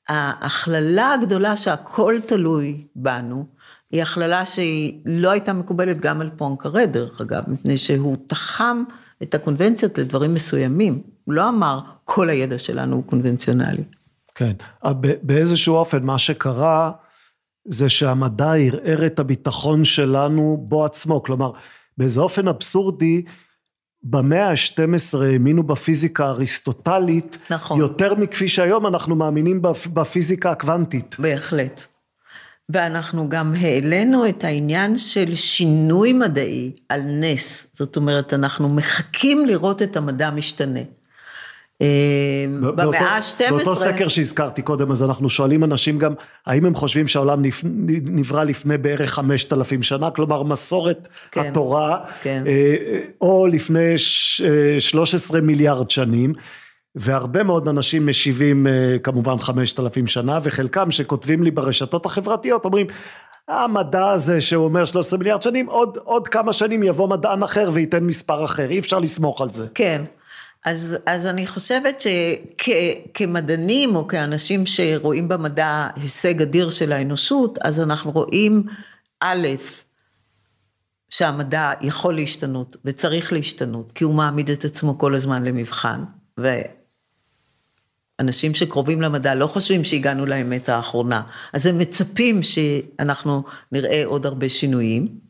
ההכללה הגדולה שהכל תלוי בנו, היא הכללה שהיא לא הייתה מקובלת גם על פונקרה דרך אגב, מפני שהוא תחם את הקונבנציות לדברים מסוימים. הוא לא אמר, כל הידע שלנו הוא קונבנציונלי. כן, באיזשהו אופן מה שקרה זה שהמדע ערער את הביטחון שלנו בו עצמו, כלומר, באיזה אופן אבסורדי, במאה ה-12 האמינו בפיזיקה האריסטוטלית, נכון. יותר מכפי שהיום אנחנו מאמינים בפיזיקה הקוונטית. בהחלט. ואנחנו גם העלינו את העניין של שינוי מדעי על נס, זאת אומרת, אנחנו מחכים לראות את המדע משתנה. אה, במאה ה-12... באותו סקר שהזכרתי קודם, אז אנחנו שואלים אנשים גם, האם הם חושבים שהעולם נברא לפני בערך 5,000 שנה, כלומר מסורת כן, התורה, כן. אה, או לפני 13 מיליארד שנים, והרבה מאוד אנשים משיבים אה, כמובן 5,000 שנה, וחלקם שכותבים לי ברשתות החברתיות אומרים, המדע הזה שהוא אומר 13 מיליארד שנים, עוד, עוד כמה שנים יבוא מדען אחר וייתן מספר אחר, אי אפשר לסמוך על זה. כן. אז, אז אני חושבת שכמדענים או כאנשים שרואים במדע הישג אדיר של האנושות, אז אנחנו רואים, א', שהמדע יכול להשתנות וצריך להשתנות, כי הוא מעמיד את עצמו כל הזמן למבחן, ואנשים שקרובים למדע לא חושבים שהגענו לאמת האחרונה, אז הם מצפים שאנחנו נראה עוד הרבה שינויים.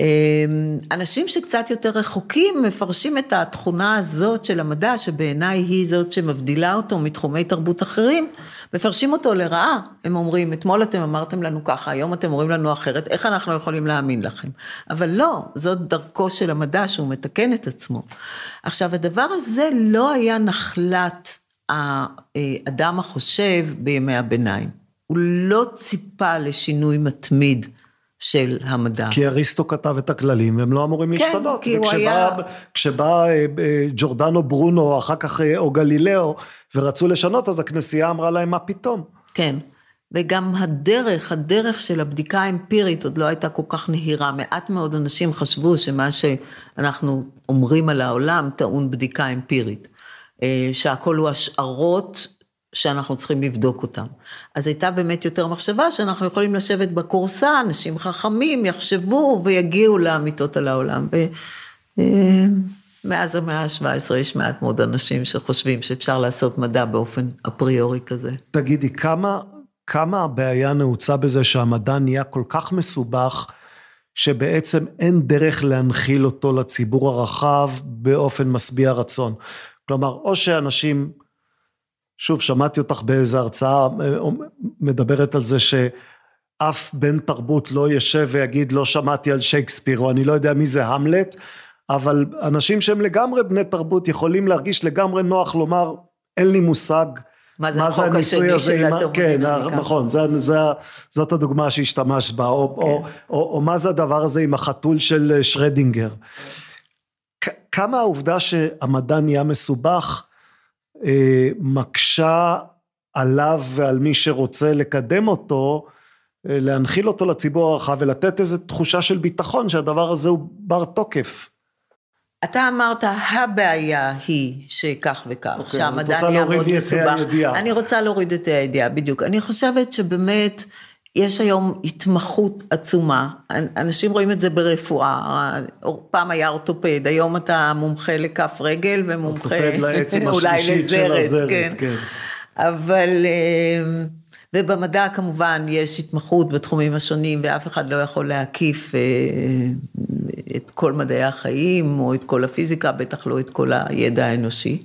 אמ, אנשים שקצת יותר רחוקים מפרשים את התכונה הזאת של המדע, שבעיניי היא זאת שמבדילה אותו מתחומי תרבות אחרים, מפרשים אותו לרעה. הם אומרים, אתמול אתם אמרתם לנו ככה, היום אתם אומרים לנו אחרת, איך אנחנו יכולים להאמין לכם? אבל לא, זאת דרכו של המדע שהוא מתקן את עצמו. עכשיו, הדבר הזה לא היה נחלת האדם החושב בימי הביניים. הוא לא ציפה לשינוי מתמיד של המדע. כי אריסטו כתב את הכללים, והם לא אמורים כן, להשתנות. כי הוא היה- כשבא אה, אה, ג'ורדנו ברונו, אחר כך אה, או גלילאו, ורצו לשנות, אז הכנסייה אמרה להם, מה פתאום? כן, וגם הדרך, הדרך של הבדיקה האמפירית עוד לא הייתה כל כך נהירה. מעט מאוד אנשים חשבו שמה שאנחנו אומרים על העולם טעון בדיקה אמפירית. שהכל הוא השערות שאנחנו צריכים לבדוק אותן. אז הייתה באמת יותר מחשבה שאנחנו יכולים לשבת בכורסה, אנשים חכמים יחשבו ויגיעו לאמיתות על העולם. ו... אה, המאה ה-17 יש מעט מאוד אנשים שחושבים שאפשר לעשות מדע באופן אפריורי כזה. תגידי, כמה, כמה הבעיה נעוצה בזה שהמדע נהיה כל כך מסובך, שבעצם אין דרך להנחיל אותו לציבור הרחב באופן משביע רצון. כלומר, או שאנשים, שוב, שמעתי אותך באיזו הרצאה אה, מדברת על זה שאף בן תרבות לא ישב ויגיד, לא שמעתי על שייקספיר, או אני לא יודע מי זה המלט, אבל אנשים שהם לגמרי בני תרבות יכולים להרגיש לגמרי נוח לומר, אין לי מושג. מה זה החוק השני של עם ה- כן, התרמודינמיקה. נכון, זה, זה, זאת הדוגמה שהשתמשת בה, או, או, כן. או, או מה זה הדבר הזה עם החתול של אה, שרדינגר. כמה העובדה שהמדע נהיה מסובך, אה, מקשה עליו ועל מי שרוצה לקדם אותו, אה, להנחיל אותו לציבור הרחב ולתת איזו תחושה של ביטחון שהדבר הזה הוא בר תוקף. אתה אמרת, הבעיה היא שכך וכך, אוקיי, אז את שהמדע רוצה נהיה להוריד מאוד לי את ה' מסובך. אני רוצה להוריד את הידיעה, בדיוק. אני חושבת שבאמת, יש היום התמחות עצומה, אנשים רואים את זה ברפואה, פעם היה אורתופד, היום אתה מומחה לכף רגל ומומחה אורתופד לעצם אולי הזרת, כן. כן. אבל, אה, ובמדע כמובן יש התמחות בתחומים השונים, ואף אחד לא יכול להקיף אה, את כל מדעי החיים, או את כל הפיזיקה, בטח לא את כל הידע האנושי.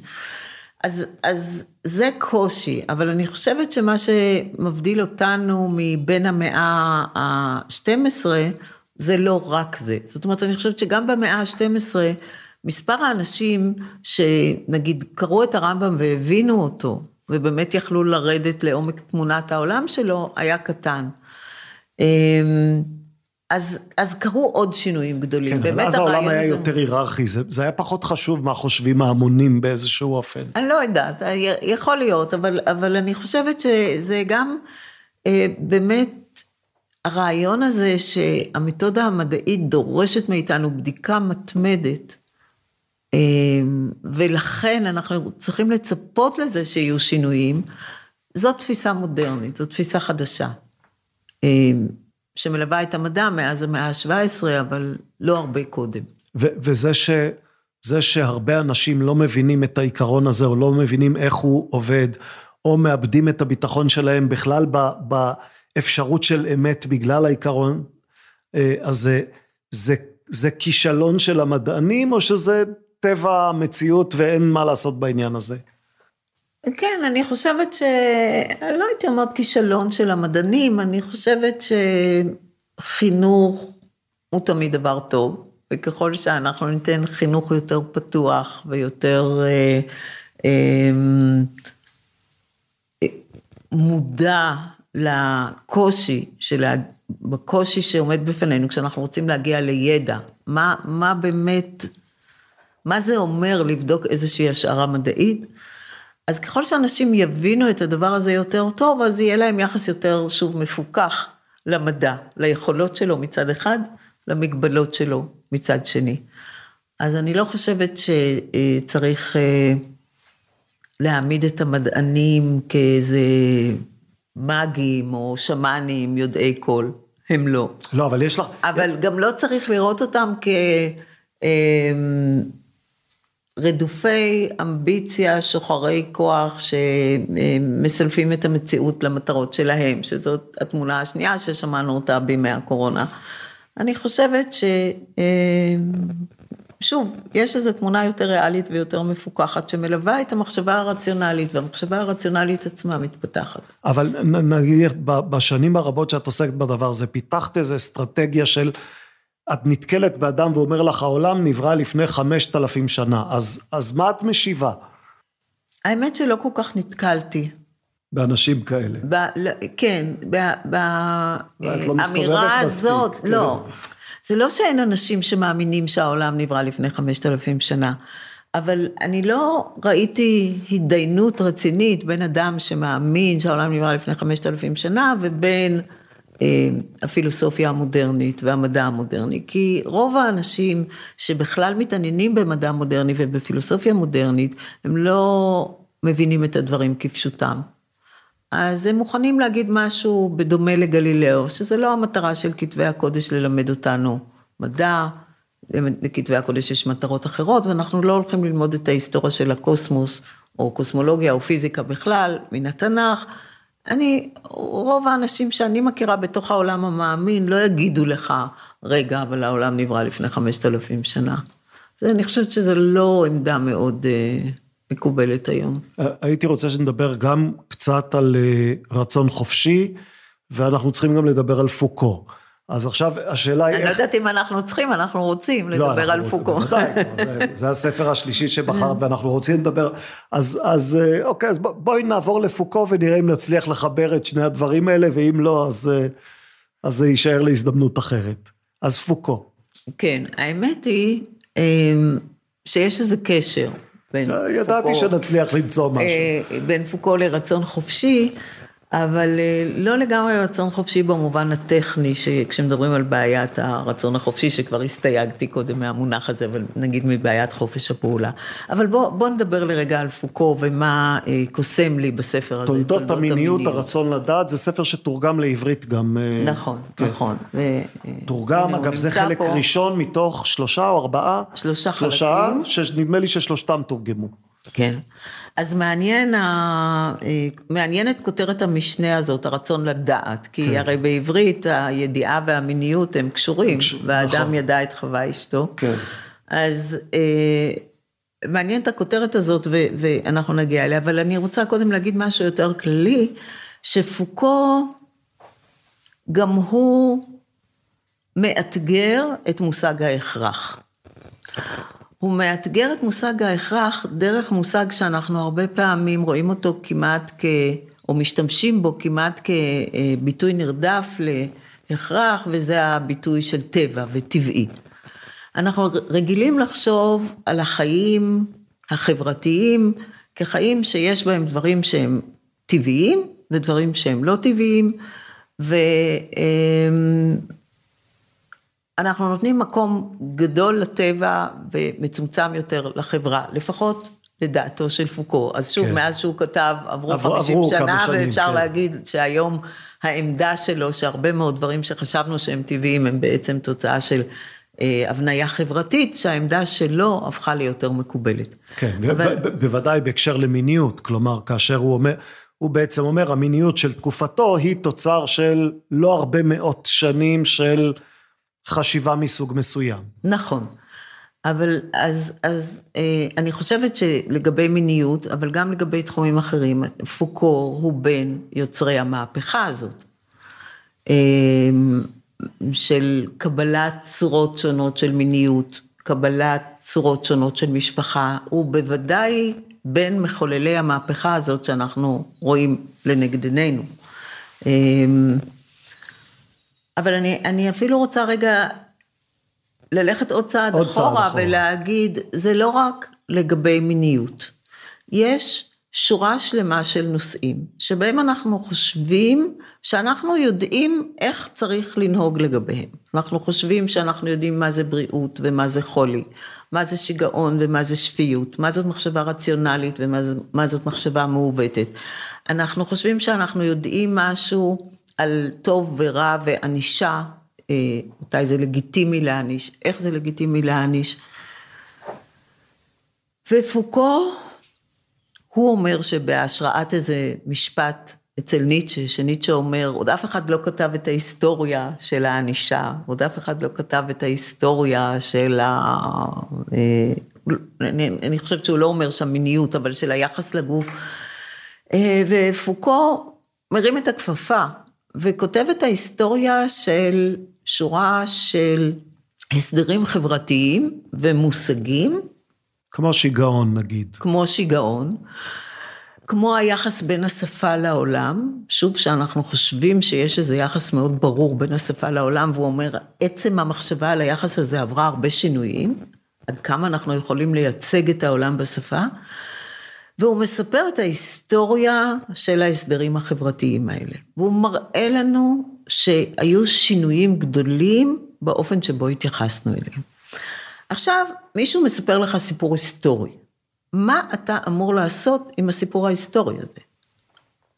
אז, אז זה קושי, אבל אני חושבת שמה שמבדיל אותנו מבין המאה ה-12, זה לא רק זה. זאת אומרת, אני חושבת שגם במאה ה-12, מספר האנשים שנגיד קראו את הרמב"ם והבינו אותו, ובאמת יכלו לרדת לעומק תמונת העולם שלו, היה קטן. אז, אז קרו עוד שינויים גדולים. כן, אבל באמת אז העולם היה הזה- יותר היררכי, זה, זה היה פחות חשוב מה חושבים ההמונים באיזשהו אופן. אני לא יודעת, יכול להיות, אבל, אבל אני חושבת שזה גם אה, באמת הרעיון הזה שהמתודה המדעית דורשת מאיתנו בדיקה מתמדת, אה, ולכן אנחנו צריכים לצפות לזה שיהיו שינויים, זאת תפיסה מודרנית, זאת תפיסה חדשה, אה, שמלווה את המדע מאז המאה ה-17, אבל לא הרבה קודם. ו- וזה ש, זה שהרבה אנשים לא מבינים את העיקרון הזה, או לא מבינים איך הוא עובד, או מאבדים את הביטחון שלהם בכלל ב- באפשרות של אמת בגלל העיקרון, אה, אז זה, זה, זה כישלון של המדענים, או שזה טבע המציאות ואין מה לעשות בעניין הזה? כן, אני חושבת ש... לא הייתי אומרת כישלון של המדענים, אני חושבת שחינוך הוא תמיד דבר טוב, וככל שאנחנו ניתן חינוך יותר פתוח ויותר אה, אה, מודע לקושי, של, בקושי שעומד בפנינו כשאנחנו רוצים להגיע לידע, מה, מה באמת, מה זה אומר לבדוק איזושהי השערה מדעית, אז ככל שאנשים יבינו את הדבר הזה יותר טוב, אז יהיה להם יחס יותר, שוב, מפוקח למדע, ליכולות שלו מצד אחד, למגבלות שלו מצד שני. אז אני לא חושבת שצריך אה, להעמיד את המדענים כאיזה מאגים או שמאנים יודעי קול, הם לא. לא, אבל יש לך... אבל גם לא צריך לראות אותם כרדופי אמביציה, שוחרי כוח, שמסלפים את המציאות למטרות שלהם, שזאת התמונה השנייה ששמענו אותה בימי הקורונה. אני חושבת ש... שוב, יש איזו תמונה יותר ריאלית ויותר מפוקחת, שמלווה את המחשבה הרציונלית, והמחשבה הרציונלית עצמה מתפתחת. אבל נגיד, בשנים הרבות שאת עוסקת בדבר הזה, פיתחת איזו אסטרטגיה של, את נתקלת באדם ואומר לך, העולם נברא לפני חמשת אלפים שנה, אז, אז מה את משיבה? האמת שלא כל כך נתקלתי. באנשים כאלה. ב, לא, כן, לא באמירה הזאת, כן. לא. זה לא שאין אנשים שמאמינים שהעולם נברא לפני חמשת אלפים שנה, אבל אני לא ראיתי התדיינות רצינית בין אדם שמאמין שהעולם נברא לפני חמשת אלפים שנה, ובין אה, הפילוסופיה המודרנית והמדע המודרני, כי רוב האנשים שבכלל מתעניינים במדע מודרני ובפילוסופיה מודרנית, הם לא מבינים את הדברים כפשוטם. אז הם מוכנים להגיד משהו בדומה לגלילאו, שזה לא המטרה של כתבי הקודש ללמד אותנו מדע, לכתבי הקודש יש מטרות אחרות, ואנחנו לא הולכים ללמוד את ההיסטוריה של הקוסמוס, או קוסמולוגיה או פיזיקה בכלל, מן התנ"ך. אני, רוב האנשים שאני מכירה בתוך העולם המאמין לא יגידו לך, רגע, אבל העולם נברא לפני חמשת אלפים שנה. זה, אני חושבת שזו לא עמדה מאוד אה, מקובלת היום. הייתי רוצה שנדבר גם קצת על אה, רצון חופשי, ואנחנו צריכים גם לדבר על פוקו. אז עכשיו השאלה היא איך... אני לא יודעת אם אנחנו צריכים, אנחנו רוצים לא, לדבר על פוקו. בוודאי, זה, זה הספר השלישי שבחרת ואנחנו רוצים לדבר. אז, אז אה, אוקיי, אז בואי נעבור לפוקו ונראה אם נצליח לחבר את שני הדברים האלה, ואם לא, אז, אה, אז זה יישאר להזדמנות אחרת. אז פוקו. כן, האמת היא אמ, שיש איזה קשר בין פוקו... ידעתי שנצליח למצוא משהו. אה, בין פוקו לרצון חופשי. אבל אה, לא לגמרי רצון חופשי במובן הטכני, שכשמדברים על בעיית הרצון החופשי, שכבר הסתייגתי קודם מהמונח הזה, אבל נגיד מבעיית חופש הפעולה. אבל בוא, בוא נדבר לרגע על פוקו ומה אה, קוסם לי בספר הזה. תולדות, תולדות המיניות, המיניות, הרצון לדעת, זה ספר שתורגם לעברית גם. אה, נכון, כן. נכון. ו, תורגם, אגב, זה חלק פה... ראשון מתוך שלושה או ארבעה. שלושה, שלושה חלקים. שלושה, שנדמה לי ששלושתם תורגמו. כן. אז מעניין, אה, מעניינת כותרת המשנה הזאת, הרצון לדעת, כי כן. הרי בעברית הידיעה והמיניות הם קשורים, קשור, והאדם נכון. ידע את חווה אשתו. כן. אז אה, מעניינת הכותרת הזאת ו, ואנחנו נגיע אליה, אבל אני רוצה קודם להגיד משהו יותר כללי, שפוקו גם הוא מאתגר את מושג ההכרח. הוא מאתגר את מושג ההכרח דרך מושג שאנחנו הרבה פעמים רואים אותו כמעט כ... או משתמשים בו כמעט כביטוי נרדף להכרח, וזה הביטוי של טבע וטבעי. אנחנו רגילים לחשוב על החיים החברתיים כחיים שיש בהם דברים שהם טבעיים ודברים שהם לא טבעיים, ו... אנחנו נותנים מקום גדול לטבע ומצומצם יותר לחברה, לפחות לדעתו של פוקו. אז שוב, כן. מאז שהוא כתב, עברו, עברו 50 עברו שנה, שנים, ואפשר כן. להגיד שהיום העמדה שלו, שהרבה מאוד דברים שחשבנו שהם טבעיים, הם בעצם תוצאה של אה, הבניה חברתית, שהעמדה שלו הפכה ליותר מקובלת. כן, אבל... בוודאי בהקשר למיניות, כלומר, כאשר הוא אומר... הוא בעצם אומר, המיניות של תקופתו היא תוצר של לא הרבה מאות שנים של חשיבה מסוג מסוים. נכון. אבל אז, אז אה, אני חושבת שלגבי מיניות, אבל גם לגבי תחומים אחרים, פוקו הוא בין יוצרי המהפכה הזאת. אה, של קבלת צורות שונות של מיניות, קבלת צורות שונות של משפחה, הוא בוודאי בין מחוללי המהפכה הזאת שאנחנו רואים לנגד עינינו. אה, אבל אני, אני אפילו רוצה רגע ללכת עוד צעד עוד אחורה, צעד אחורה ולהגיד, זה לא רק לגבי מיניות. יש שורה שלמה של נושאים, שבהם אנחנו חושבים שאנחנו יודעים איך צריך לנהוג לגביהם. אנחנו חושבים שאנחנו יודעים מה זה בריאות ומה זה חולי, מה זה שיגעון ומה זה שפיות, מה זאת מחשבה רציונלית ומה זאת מחשבה מעוותת. אנחנו חושבים שאנחנו יודעים משהו על טוב ורע וענישה, אה, מתי זה לגיטימי להעניש, איך זה לגיטימי להעניש. ופוקו, הוא אומר שבהשראת איזה משפט אצל ניטשה, שניטשה אומר, עוד אף אחד לא כתב את ההיסטוריה של הענישה, עוד אף אחד לא כתב את ההיסטוריה של ה... אה, אני, אני חושבת שהוא לא אומר שם מיניות, אבל של היחס לגוף. אה, ופוקו מרים את הכפפה, וכותב את ההיסטוריה של שורה של הסדרים חברתיים ומושגים. כמו שיגעון נגיד. כמו שיגעון. כמו היחס בין השפה לעולם, שוב שאנחנו חושבים שיש איזה יחס מאוד ברור בין השפה לעולם, והוא אומר, עצם המחשבה על היחס הזה עברה הרבה שינויים, עד כמה אנחנו יכולים לייצג את העולם בשפה, והוא מספר את ההיסטוריה של ההסדרים החברתיים האלה. והוא מראה לנו שהיו שינויים גדולים באופן שבו התייחסנו אליהם. עכשיו, מישהו מספר לך סיפור היסטורי. מה אתה אמור לעשות עם הסיפור ההיסטורי הזה?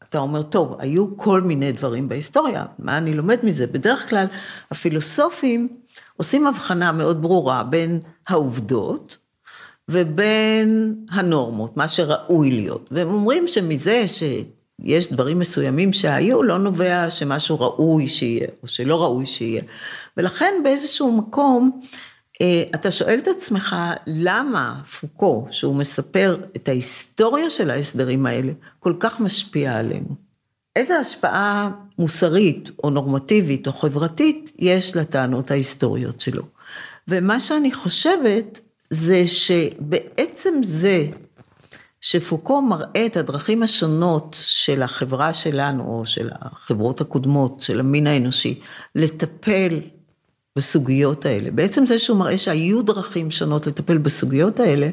אתה אומר, טוב, היו כל מיני דברים בהיסטוריה, מה אני לומד מזה? בדרך כלל הפילוסופים עושים הבחנה מאוד ברורה בין העובדות ובין הנורמות, מה שראוי להיות. והם אומרים שמזה שיש דברים מסוימים שהיו, לא נובע שמשהו ראוי שיהיה, או שלא ראוי שיהיה. ולכן באיזשהו מקום, אה, אתה שואל את עצמך, למה פוקו, שהוא מספר את ההיסטוריה של ההסדרים האלה, כל כך משפיע עלינו? איזה השפעה מוסרית, או נורמטיבית, או חברתית, יש לטענות ההיסטוריות שלו? ומה שאני חושבת, זה שבעצם זה שפוקו מראה את הדרכים השונות של החברה שלנו, או של החברות הקודמות, של המין האנושי, לטפל בסוגיות האלה. בעצם זה שהוא מראה שהיו דרכים שונות לטפל בסוגיות האלה,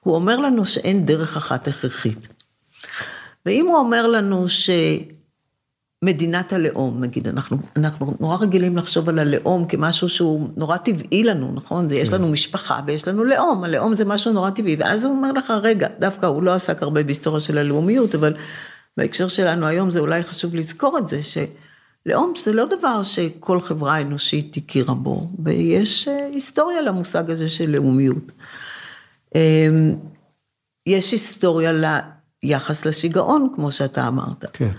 הוא אומר לנו שאין דרך אחת הכרחית. ואם הוא אומר לנו שמדינת הלאום, נגיד, אנחנו, אנחנו נורא רגילים לחשוב על הלאום כמשהו שהוא נורא טבעי לנו, נכון? זה, יש כן. לנו משפחה ויש לנו לאום, הלאום זה משהו נורא טבעי, ואז הוא אומר לך, רגע, דווקא הוא לא עסק הרבה בהיסטוריה של הלאומיות, אבל בהקשר שלנו היום זה אולי חשוב לזכור את זה, ש... לאום זה לא דבר שכל חברה אנושית הכירה בו, ויש אה, היסטוריה למושג הזה של לאומיות. אמ, יש היסטוריה ליחס לשיגעון, כמו שאתה אמרת. כן.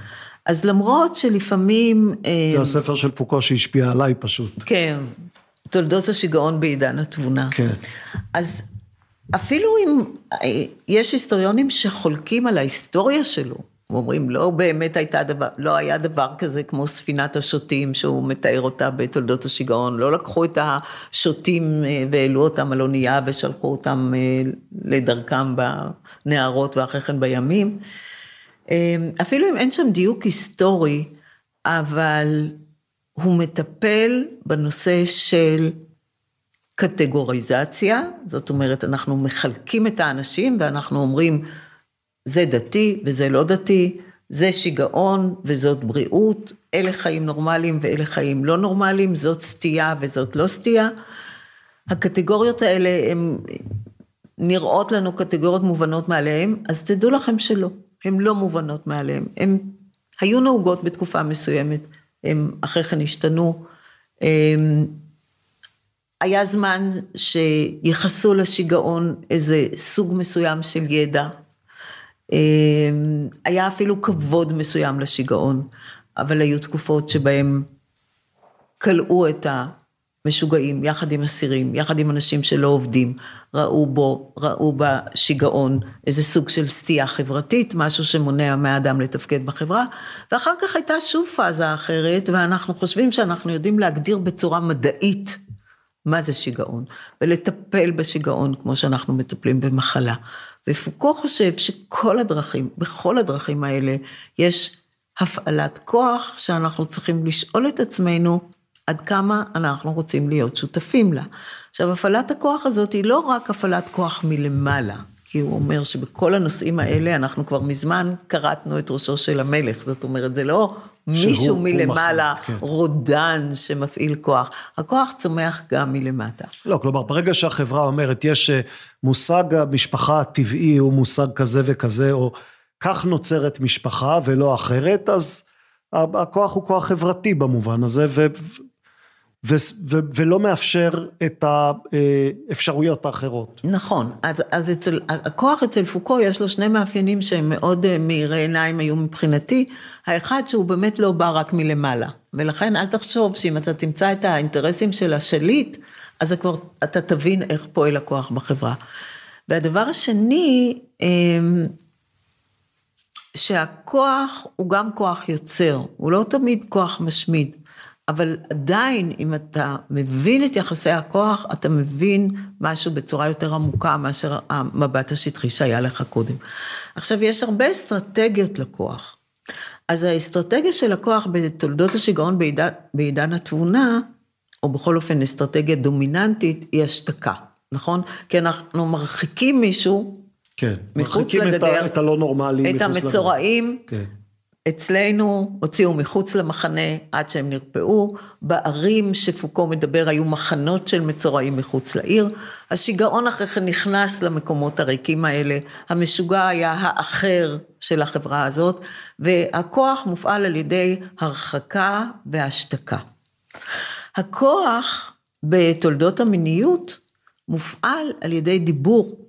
אז למרות שלפעמים... זה אמ, הספר של פוקו שהשפיע עליי פשוט. כן, תולדות השיגעון בעידן התבונה. כן. אז אפילו אם אה, יש היסטוריונים שחולקים על ההיסטוריה שלו, אומרים, לא באמת הייתה דבר, לא היה דבר כזה כמו ספינת השוטים שהוא מתאר אותה בתולדות השיגעון, לא לקחו את השוטים אה, והעלו אותם על אונייה ושלחו אותם אה, לדרכם בנהרות ואחרי כן בימים. אה, אפילו אם אין שם דיוק היסטורי, אבל הוא מטפל בנושא של קטגוריזציה, זאת אומרת, אנחנו מחלקים את האנשים ואנחנו אומרים, זה דתי וזה לא דתי, זה שיגעון וזאת בריאות, אלה חיים נורמליים ואלה חיים לא נורמליים, זאת סטייה וזאת לא סטייה. הקטגוריות האלה הן נראות לנו קטגוריות מובנות מעליהן, אז תדעו לכם שלא, הן לא מובנות מעליהן. הן היו נהוגות בתקופה מסוימת, הן אחרי כן השתנו. היה זמן שיחסו לשיגעון איזה סוג מסוים של ידע, אמ, היה אפילו כבוד מסוים לשיגעון, אבל היו תקופות שבהם כלאו את המשוגעים יחד עם אסירים, יחד עם אנשים שלא עובדים, ראו בו, ראו בשיגעון איזה סוג של סטייה חברתית, משהו שמונע מהאדם לתפקד בחברה, ואחר כך הייתה שוב פאזה אחרת, ואנחנו חושבים שאנחנו יודעים להגדיר בצורה מדעית מה זה שיגעון, ולטפל בשיגעון כמו שאנחנו מטפלים במחלה. ופוקו חושב שכל הדרכים, בכל הדרכים האלה, יש הפעלת כוח שאנחנו צריכים לשאול את עצמנו עד כמה אנחנו רוצים להיות שותפים לה. עכשיו, הפעלת הכוח הזאת היא לא רק הפעלת כוח מלמעלה, כי הוא אומר שבכל הנושאים האלה אנחנו כבר מזמן כרתנו את ראשו של המלך, זאת אומרת, זה לא מישהו מלמעלה, מחליט, כן. רודן שמפעיל כוח, הכוח צומח גם מלמטה. לא, כלומר, ברגע שהחברה אומרת, יש אה, מושג המשפחה הטבעי הוא מושג כזה וכזה, או כך נוצרת משפחה ולא אחרת, אז הכוח הוא כוח חברתי במובן הזה, ו, ו, ולא מאפשר את האפשרויות האחרות. נכון, אז, אז אצל, הכוח אצל פוקו יש לו שני מאפיינים שהם מאוד אה, מאירי עיניים היו מבחינתי, האחד שהוא באמת לא בא רק מלמעלה, ולכן אל תחשוב שאם אתה תמצא את האינטרסים של השליט, אז כבר, אתה תבין איך פועל הכוח בחברה. והדבר השני, אמ, שהכוח הוא גם כוח יוצר, הוא לא תמיד כוח משמיד. אבל עדיין, אם אתה מבין את יחסי הכוח, אתה מבין משהו בצורה יותר עמוקה מאשר המבט השטחי שהיה לך קודם. עכשיו, יש הרבה אסטרטגיות לכוח. אז האסטרטגיה של הכוח בתולדות השיגעון בעידן, בעידן התבונה, או בכל אופן אסטרטגיה דומיננטית, היא השתקה, נכון? כי אנחנו מרחיקים מישהו כן, מחוץ לגדר, מרחיקים את הלא נורמלי, את המצורעים, כן. אצלנו הוציאו מחוץ למחנה עד שהם נרפאו, בערים שפוקו מדבר היו מחנות של מצורעים מחוץ לעיר, השיגעון אחרי כן נכנס למקומות הריקים האלה, המשוגע היה האחר של החברה הזאת, והכוח מופעל על ידי הרחקה והשתקה. הכוח בתולדות המיניות מופעל על ידי דיבור,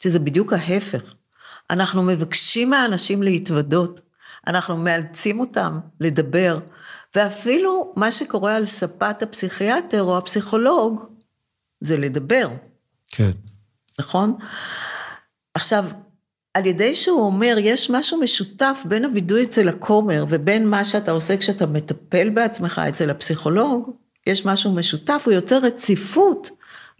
שזה בדיוק ההפך. אנחנו מבקשים מהאנשים להתוודות, אנחנו מאלצים אותם לדבר, ואפילו מה שקורה על ספת הפסיכיאטר או הפסיכולוג, זה לדבר. כן. נכון? עכשיו, על ידי שהוא אומר, יש משהו משותף בין הווידוי אצל הכומר ובין מה שאתה עושה כשאתה מטפל בעצמך אצל הפסיכולוג, יש משהו משותף, הוא יוצר רציפות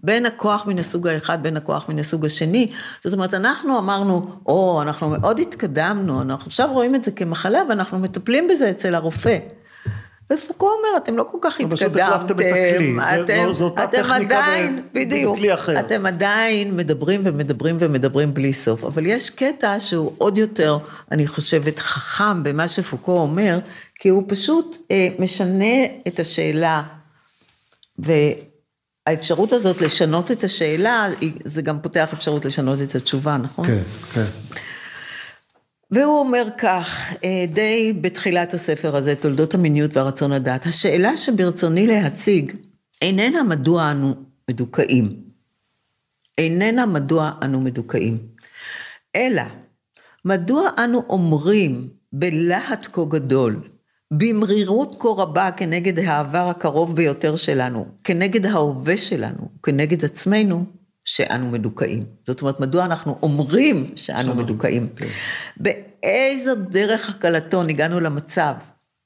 בין הכוח מן הסוג האחד, בין הכוח מן הסוג השני. זאת אומרת, אנחנו אמרנו, או, אנחנו מאוד התקדמנו, אנחנו עכשיו רואים את זה כמחלה ואנחנו מטפלים בזה אצל הרופא. ופוקו אומר, אתם לא כל כך התקדמתם, אתם, אתם עדיין, בדיוק, אתם עדיין מדברים ומדברים ומדברים בלי סוף, אבל יש קטע שהוא עוד יותר, אני חושבת, חכם במה שפוקו אומר, כי הוא פשוט אה, משנה את השאלה, והאפשרות הזאת לשנות את השאלה, זה גם פותח אפשרות לשנות את התשובה, נכון? כן, כן. והוא אומר כך, אה, די בתחילת הספר הזה, תולדות המיניות והרצון הדת, השאלה שברצוני להציג איננה מדוע אנו מדוכאים, איננה מדוע אנו מדוכאים, אלא מדוע אנו אומרים בלהט כה גדול, במרירות כה רבה כנגד העבר הקרוב ביותר שלנו, כנגד ההווה שלנו, כנגד עצמנו, שאנו מדוכאים. זאת אומרת, מדוע אנחנו אומרים שאנו מדוכאים? כן. באיזו דרך הקלטון הגענו למצב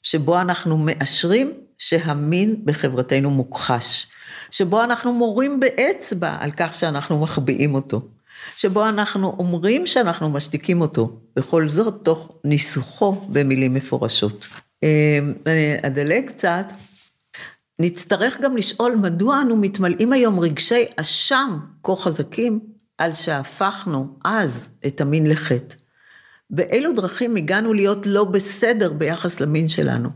שבו אנחנו מאשרים שהמין בחברתנו מוכחש, שבו אנחנו מורים באצבע על כך שאנחנו מחביאים אותו, שבו אנחנו אומרים שאנחנו משתיקים אותו, בכל זאת תוך ניסוחו במילים מפורשות. אה, אני אדלג קצת. נצטרך גם לשאול מדוע אנו מתמלאים היום רגשי אשם כה חזקים על שהפכנו אז את המין לחטא. באילו דרכים הגענו להיות לא בסדר ביחס למין שלנו?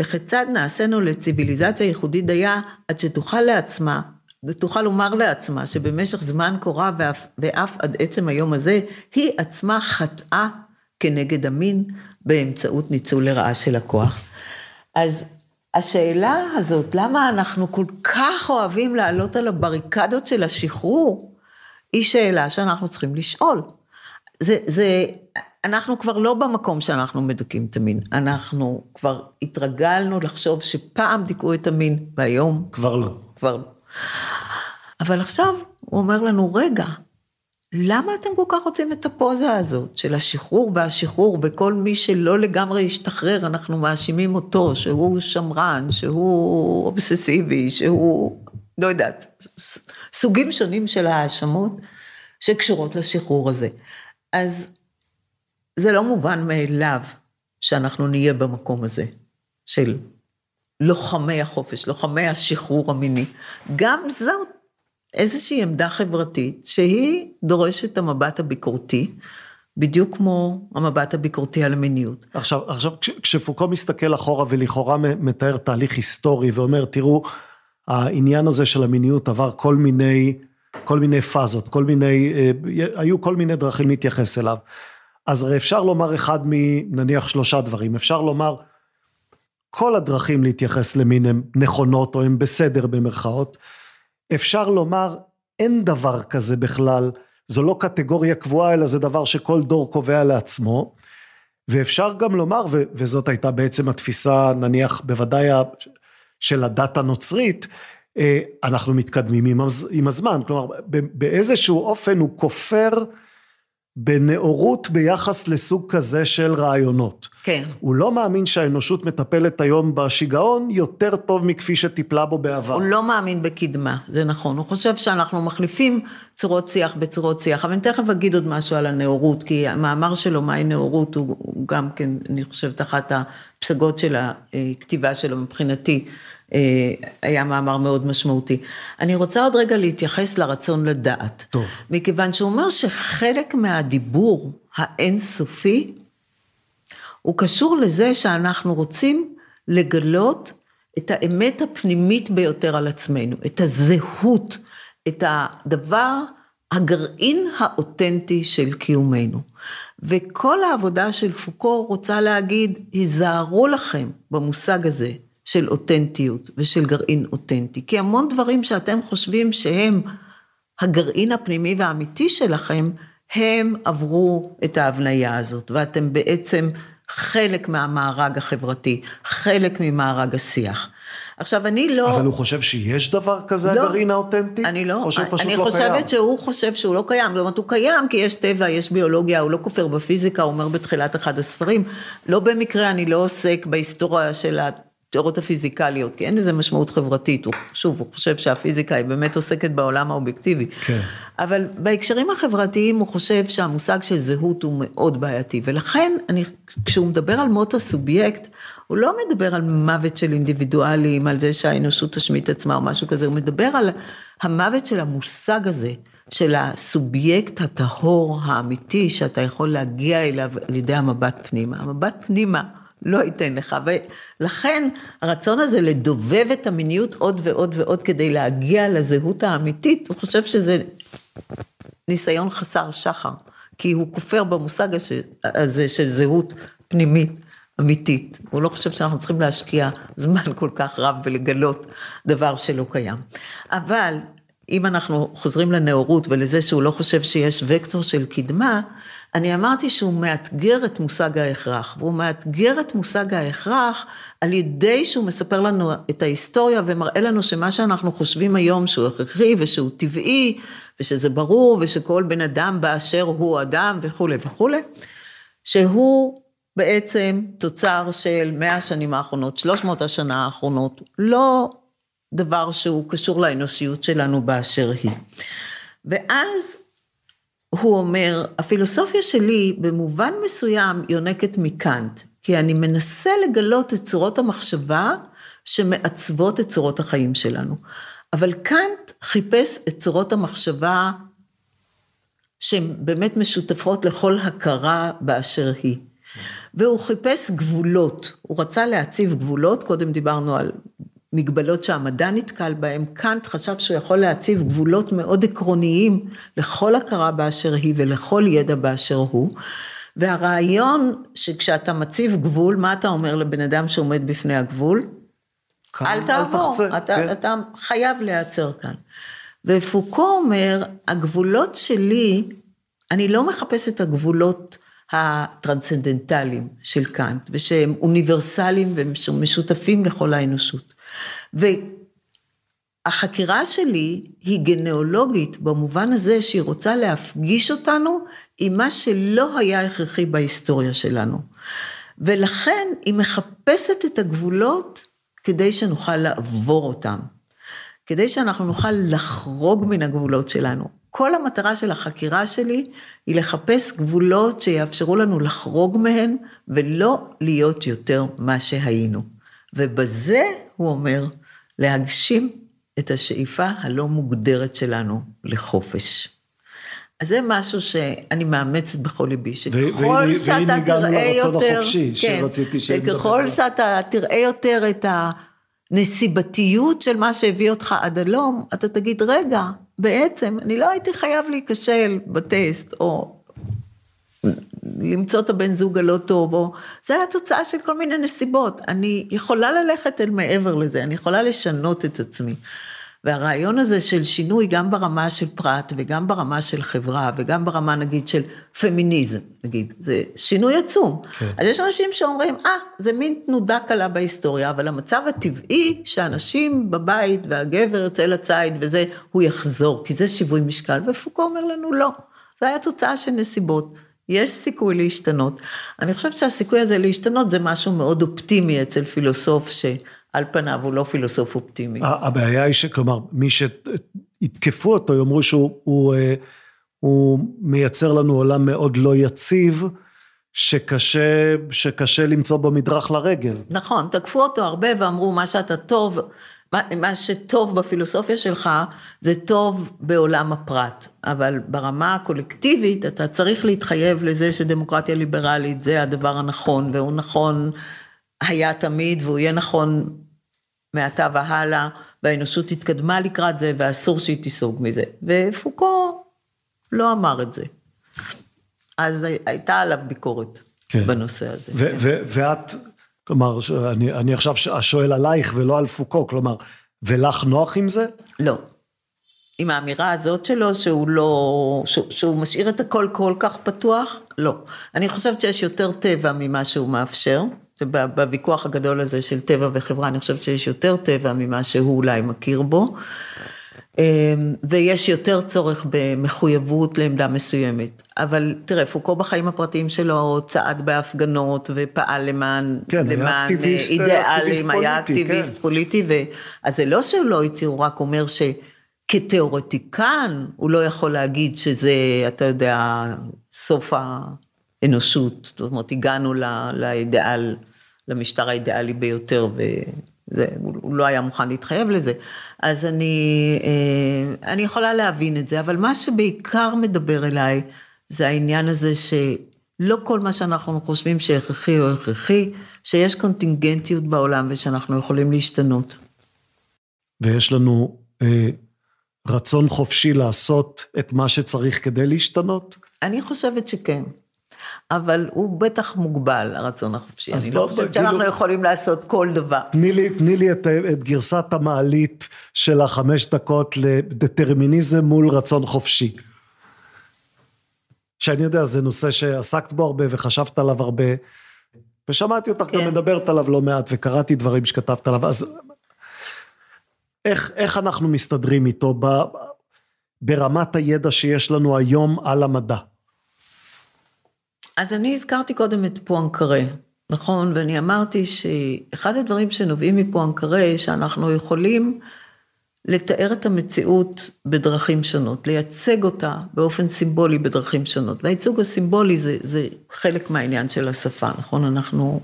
וכיצד נעשינו לציוויליזציה ייחודית דייה עד שתוכל לעצמה, ותוכל לומר לעצמה שבמשך זמן רב ואף, ואף עד עצם היום הזה, היא עצמה חטאה כנגד המין באמצעות ניצול לרעה של הכוח. אז השאלה הזאת, למה אנחנו כל כך אוהבים לעלות על הבריקדות של השחרור, היא שאלה שאנחנו צריכים לשאול. זה, זה, אנחנו כבר לא במקום שאנחנו מדכאים את המין, אנחנו כבר התרגלנו לחשוב שפעם דיכאו את המין, והיום... כבר לא. כבר לא. אבל עכשיו הוא אומר לנו, רגע, למה אתם כל כך רוצים את הפוזה הזאת של השחרור והשחרור, וכל מי שלא לגמרי השתחרר, אנחנו מאשימים אותו, שהוא שמרן, שהוא אובססיבי, שהוא, לא יודעת, סוגים שונים של האשמות שקשורות לשחרור הזה. אז זה לא מובן מאליו שאנחנו נהיה במקום הזה של לוחמי החופש, לוחמי השחרור המיני. גם זאת איזושהי עמדה חברתית שהיא דורשת את המבט הביקורתי, בדיוק כמו המבט הביקורתי על המיניות. עכשיו, עכשיו כשפוקו מסתכל אחורה ולכאורה מתאר תהליך היסטורי ואומר, תראו, העניין הזה של המיניות עבר כל מיני, כל מיני פאזות, כל מיני, אה, היו כל מיני דרכים להתייחס אליו. אז הרי אפשר לומר אחד מנניח שלושה דברים, אפשר לומר, כל הדרכים להתייחס למין הן נכונות או הן בסדר במרכאות. אפשר לומר, אין דבר כזה בכלל, זו לא קטגוריה קבועה, אלא זה דבר שכל דור קובע לעצמו. ואפשר גם לומר, ו- וזאת הייתה בעצם התפיסה, נניח, בוודאי של הדת הנוצרית, אה, אנחנו מתקדמים עם, עם הזמן, כלומר, באיזשהו אופן הוא כופר בנאורות ביחס לסוג כזה של רעיונות. כן. הוא לא מאמין שהאנושות מטפלת היום בשיגעון יותר טוב מכפי שטיפלה בו בעבר. הוא לא מאמין בקדמה, זה נכון. הוא חושב שאנחנו מחליפים צורות שיח בצורות שיח, אבל אני תכף אגיד עוד משהו על הנאורות, כי המאמר שלו, מהי נאורות, הוא, הוא גם כן, אני חושבת, אחת הפסגות של הכתיבה שלו מבחינתי. אה, היה מאמר מאוד משמעותי. אני רוצה עוד רגע להתייחס לרצון לדעת. טוב. מכיוון שהוא אומר שחלק מהדיבור האינסופי, הוא קשור לזה שאנחנו רוצים לגלות את האמת הפנימית ביותר על עצמנו, את הזהות, את הדבר, הגרעין האותנטי של קיומנו. וכל העבודה של פוקו רוצה להגיד, היזהרו לכם במושג הזה של אותנטיות ושל גרעין אותנטי, כי המון דברים שאתם חושבים שהם הגרעין הפנימי והאמיתי שלכם, הם עברו את ההבניה הזאת, ואתם בעצם חלק מהמארג החברתי, חלק ממארג השיח. עכשיו, אני לא... אבל הוא חושב שיש דבר כזה, לא, הגרעין האותנטי? אני לא, או שהוא פשוט אני לא חושבת קיים? שהוא חושב שהוא לא קיים, זאת אומרת, הוא קיים כי יש טבע, יש ביולוגיה, הוא לא כופר בפיזיקה, הוא אומר בתחילת אחד הספרים. לא במקרה אני לא עוסק בהיסטוריה של התיאוריות הפיזיקליות, כי אין לזה משמעות חברתית. הוא, שוב, הוא חושב שהפיזיקה היא באמת עוסקת בעולם האובייקטיבי. כן. אבל בהקשרים החברתיים הוא חושב שהמושג של זהות הוא מאוד בעייתי, ולכן אני, כשהוא מדבר על מות הסובייקט, הוא לא מדבר על מוות של אינדיבידואלים, על זה שהאנושות תשמיט עצמה או משהו כזה, הוא מדבר על המוות של המושג הזה, של הסובייקט הטהור האמיתי, שאתה יכול להגיע אליו על ידי המבט פנימה. המבט פנימה לא ייתן לך, ולכן הרצון הזה לדובב את המיניות עוד ועוד ועוד כדי להגיע לזהות האמיתית, הוא חושב שזה ניסיון חסר שחר, כי הוא כופר במושג הזה של זהות פנימית. אמיתית, הוא לא חושב שאנחנו צריכים להשקיע זמן כל כך רב ולגלות דבר שלא קיים. אבל אם אנחנו חוזרים לנאורות ולזה שהוא לא חושב שיש וקטור של קדמה, אני אמרתי שהוא מאתגר את מושג ההכרח, והוא מאתגר את מושג ההכרח על ידי שהוא מספר לנו את ההיסטוריה ומראה לנו שמה שאנחנו חושבים היום שהוא הכרחי ושהוא טבעי ושזה ברור ושכל בן אדם באשר הוא אדם וכולי וכולי, שהוא בעצם תוצר של 100 השנים האחרונות, 300 השנה האחרונות, לא דבר שהוא קשור לאנושיות שלנו באשר היא. ואז הוא אומר, הפילוסופיה שלי במובן מסוים יונקת מקאנט, כי אני מנסה לגלות את צורות המחשבה שמעצבות את צורות החיים שלנו. אבל קאנט חיפש את צורות המחשבה שהן באמת משותפות לכל הכרה באשר היא. והוא חיפש גבולות, הוא רצה להציב גבולות, קודם דיברנו על מגבלות שהמדע נתקל בהם, קאנט חשב שהוא יכול להציב גבולות מאוד עקרוניים לכל הכרה באשר היא ולכל ידע באשר הוא. והרעיון שכשאתה מציב גבול, מה אתה אומר לבן אדם שעומד בפני הגבול? כאן אל תעבור, תחצה, אתה, כן. אתה חייב להיעצר כאן. ופוקו אומר, הגבולות שלי, אני לא מחפש את הגבולות הטרנסצנדנטליים של קאנט, ושהם אוניברסליים ומשותפים לכל האנושות. והחקירה שלי היא גנאולוגית במובן הזה שהיא רוצה להפגיש אותנו עם מה שלא היה הכרחי בהיסטוריה שלנו. ולכן היא מחפשת את הגבולות כדי שנוכל לעבור אותם. כדי שאנחנו נוכל לחרוג מן הגבולות שלנו. כל המטרה של החקירה שלי היא לחפש גבולות שיאפשרו לנו לחרוג מהן ולא להיות יותר מה שהיינו. ובזה, הוא אומר, להגשים את השאיפה הלא מוגדרת שלנו לחופש. אז זה משהו שאני מאמצת בכל ליבי, שככל שאתה תראה יותר, החופשי שרציתי שנדבר שככל. שאתה תראה יותר את הנסיבתיות של מה שהביא אותך עד הלום, אתה תגיד, רגע, בעצם אני לא הייתי חייב להיכשל בטסט, או למצוא את הבן זוג הלא טוב, או זה היה תוצאה של כל מיני נסיבות. אני יכולה ללכת אל מעבר לזה, אני יכולה לשנות את עצמי. והרעיון הזה של שינוי גם ברמה של פרט וגם ברמה של חברה וגם ברמה נגיד של פמיניזם, נגיד, זה שינוי עצום. כן. אז יש אנשים שאומרים, אה, זה מין תנודה קלה בהיסטוריה, אבל המצב הטבעי שאנשים בבית והגבר יוצא לציד וזה, הוא יחזור, כי זה שיווי משקל, ופוקו אומר לנו לא. זה היה תוצאה של נסיבות. יש סיכוי להשתנות. אני חושבת שהסיכוי הזה להשתנות זה משהו מאוד אופטימי אצל פילוסוף שעל פניו הוא לא פילוסוף אופטימי. הבעיה היא שכלומר, מי שיתקפו אותו יאמרו שהוא הוא, אה, הוא מייצר לנו עולם מאוד לא יציב. שקשה, שקשה למצוא בו מדרך לרגל. נכון, תקפו אותו הרבה ואמרו, מה שאתה טוב, מה, מה שטוב בפילוסופיה שלך, זה טוב בעולם הפרט. אבל ברמה הקולקטיבית, אתה צריך להתחייב לזה שדמוקרטיה ליברלית זה הדבר הנכון, והוא נכון היה תמיד, והוא יהיה נכון מעתה והלאה, והאנושות התקדמה לקראת זה, ואסור שהיא תיסוג מזה. ופוקו לא אמר את זה. אז הייתה עליו ביקורת כן. בנושא הזה. ו- כן. ו- ואת, כלומר, אני, אני עכשיו שואל עלייך ולא על פוקו, כלומר, ולך נוח עם זה? לא. עם האמירה הזאת שלו, שהוא לא, שהוא, שהוא משאיר את הכל כל כך פתוח? לא. אני חושבת שיש יותר טבע ממה שהוא מאפשר. בוויכוח הגדול הזה של טבע וחברה, אני חושבת שיש יותר טבע ממה שהוא אולי מכיר בו. אמ, ויש יותר צורך במחויבות לעמדה מסוימת. אבל תראה, פוקו בחיים הפרטיים שלו צעד בהפגנות ופעל למען, כן, למען היה אקטיביסט, אידיאלים, היה אקטיביסט כן. פוליטי, ו... אז זה לא שהוא לא הצהיר, הוא רק אומר שכתיאורטיקן הוא לא יכול להגיד שזה, אתה יודע, סוף האנושות. זאת אומרת, הגענו לאידיאל, למשטר האידיאלי ביותר, ו... זה, הוא לא היה מוכן להתחייב לזה. אז אני, אה, אני יכולה להבין את זה, אבל מה שבעיקר מדבר אליי, זה העניין הזה שלא כל מה שאנחנו חושבים שהכרחי או הכרחי, שיש קונטינגנטיות בעולם ושאנחנו יכולים להשתנות. ויש לנו אה, רצון חופשי לעשות את מה שצריך כדי להשתנות? אני חושבת שכן. אבל הוא בטח מוגבל, הרצון החופשי. אני לא חושבת שאנחנו כאילו, יכולים לעשות כל דבר. תני לי, תני לי את, את גרסת המעלית של החמש דקות לדטרמיניזם מול רצון חופשי. שאני יודע, זה נושא שעסקת בו הרבה וחשבת עליו הרבה, ושמעתי אותך כן. גם מדברת עליו לא מעט, וקראתי דברים שכתבת עליו, אז איך, איך אנחנו מסתדרים איתו ב, ברמת הידע שיש לנו היום על המדע? אז אני הזכרתי קודם את פואנקרה, נכון? ואני אמרתי שאחד הדברים שנובעים מפואנקרה, שאנחנו יכולים לתאר את המציאות בדרכים שונות, לייצג אותה באופן סימבולי בדרכים שונות. והייצוג הסימבולי זה, זה חלק מהעניין של השפה, נכון? אנחנו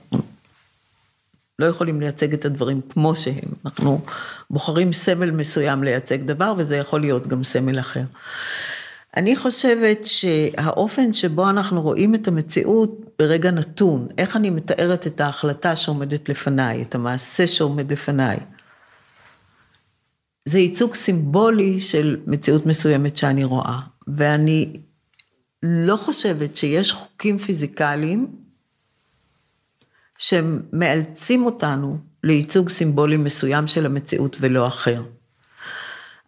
לא יכולים לייצג את הדברים כמו שהם, אנחנו בוחרים סמל מסוים לייצג דבר, וזה יכול להיות גם סמל אחר. אני חושבת שהאופן שבו אנחנו רואים את המציאות ברגע נתון, איך אני מתארת את ההחלטה שעומדת לפניי, את המעשה שעומד לפניי, זה ייצוג סימבולי של מציאות מסוימת שאני רואה. ואני לא חושבת שיש חוקים פיזיקליים שמאלצים אותנו לייצוג סימבולי מסוים של המציאות ולא אחר.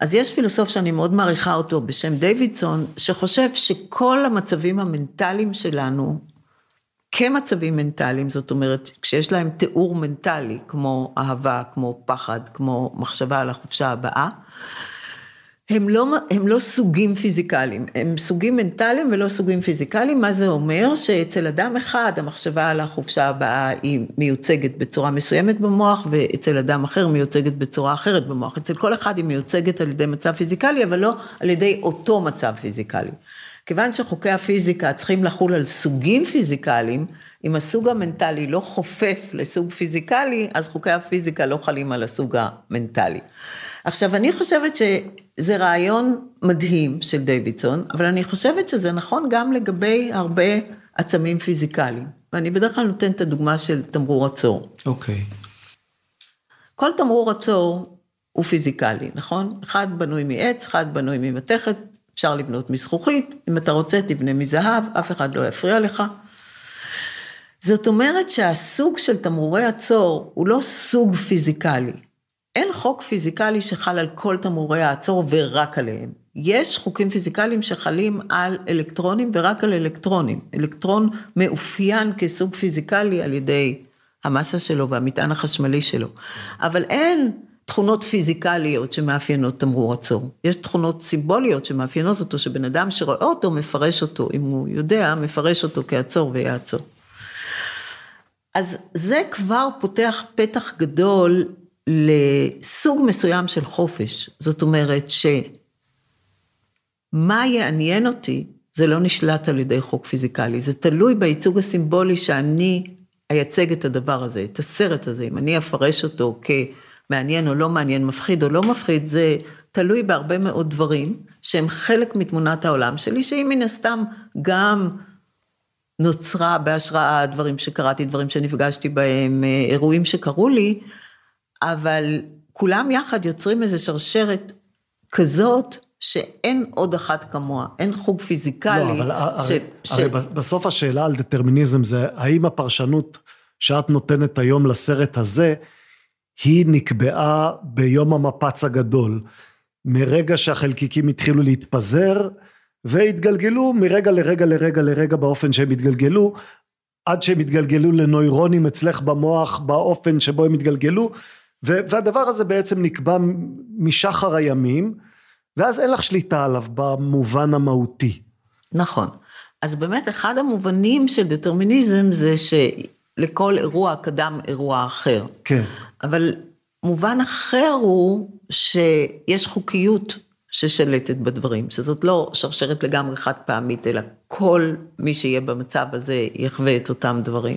אז יש פילוסוף שאני מאוד מעריכה אותו בשם דיווידסון, שחושב שכל המצבים המנטליים שלנו, כמצבים מנטליים, זאת אומרת, כשיש להם תיאור מנטלי, כמו אהבה, כמו פחד, כמו מחשבה על החופשה הבאה, הם לא, הם לא סוגים פיזיקליים, הם סוגים מנטליים ולא סוגים פיזיקליים, מה זה אומר? שאצל אדם אחד המחשבה על החופשה הבאה היא מיוצגת בצורה מסוימת במוח, ואצל אדם אחר מיוצגת בצורה אחרת במוח. אצל כל אחד היא מיוצגת על ידי מצב פיזיקלי, אבל לא על ידי אותו מצב פיזיקלי. כיוון שחוקי הפיזיקה צריכים לחול על סוגים פיזיקליים, אם הסוג המנטלי לא חופף לסוג פיזיקלי, אז חוקי הפיזיקה לא חלים על הסוג המנטלי. עכשיו, אני חושבת שזה רעיון מדהים של דיווידסון, אבל אני חושבת שזה נכון גם לגבי הרבה עצמים פיזיקליים. ואני בדרך כלל נותנת את הדוגמה של תמרור עצור. אוקיי. Okay. כל תמרור עצור הוא פיזיקלי, נכון? אחד בנוי מעץ, אחד בנוי ממתכת, אפשר לבנות מזכוכית, אם אתה רוצה תבנה מזהב, אף אחד לא יפריע לך. זאת אומרת שהסוג של תמרורי עצור הוא לא סוג פיזיקלי. אין חוק פיזיקלי שחל על כל תמרורי העצור ורק עליהם. יש חוקים פיזיקליים שחלים על אלקטרונים ורק על אלקטרונים. אלקטרון מאופיין כסוג פיזיקלי על ידי המסה שלו והמטען החשמלי שלו. אבל אין תכונות פיזיקליות שמאפיינות תמרור עצור. יש תכונות סימבוליות שמאפיינות אותו, שבן אדם שרואה אותו מפרש אותו, אם הוא יודע, מפרש אותו כעצור ויעצור. אז זה כבר פותח פתח גדול לסוג מסוים של חופש. זאת אומרת שמה יעניין אותי, זה לא נשלט על ידי חוק פיזיקלי, זה תלוי בייצוג הסימבולי שאני אייצג את הדבר הזה, את הסרט הזה, אם אני אפרש אותו כמעניין או לא מעניין, מפחיד או לא מפחיד, זה תלוי בהרבה מאוד דברים שהם חלק מתמונת העולם שלי, שהיא מן הסתם גם נוצרה בהשראה דברים שקראתי, דברים שנפגשתי בהם, אירועים שקרו לי, אבל כולם יחד יוצרים איזו שרשרת כזאת, שאין עוד אחת כמוה, אין חוג פיזיקלי. לא, אבל ש... הרי, ש... הרי בסוף השאלה על דטרמיניזם זה, האם הפרשנות שאת נותנת היום לסרט הזה, היא נקבעה ביום המפץ הגדול, מרגע שהחלקיקים התחילו להתפזר, והתגלגלו מרגע לרגע לרגע לרגע באופן שהם התגלגלו, עד שהם התגלגלו לנוירונים אצלך במוח באופן שבו הם התגלגלו, והדבר הזה בעצם נקבע משחר הימים, ואז אין לך שליטה עליו במובן המהותי. נכון. אז באמת אחד המובנים של דטרמיניזם זה שלכל אירוע קדם אירוע אחר. כן. אבל מובן אחר הוא שיש חוקיות ששלטת בדברים, שזאת לא שרשרת לגמרי חד פעמית, אלא כל מי שיהיה במצב הזה יחווה את אותם דברים.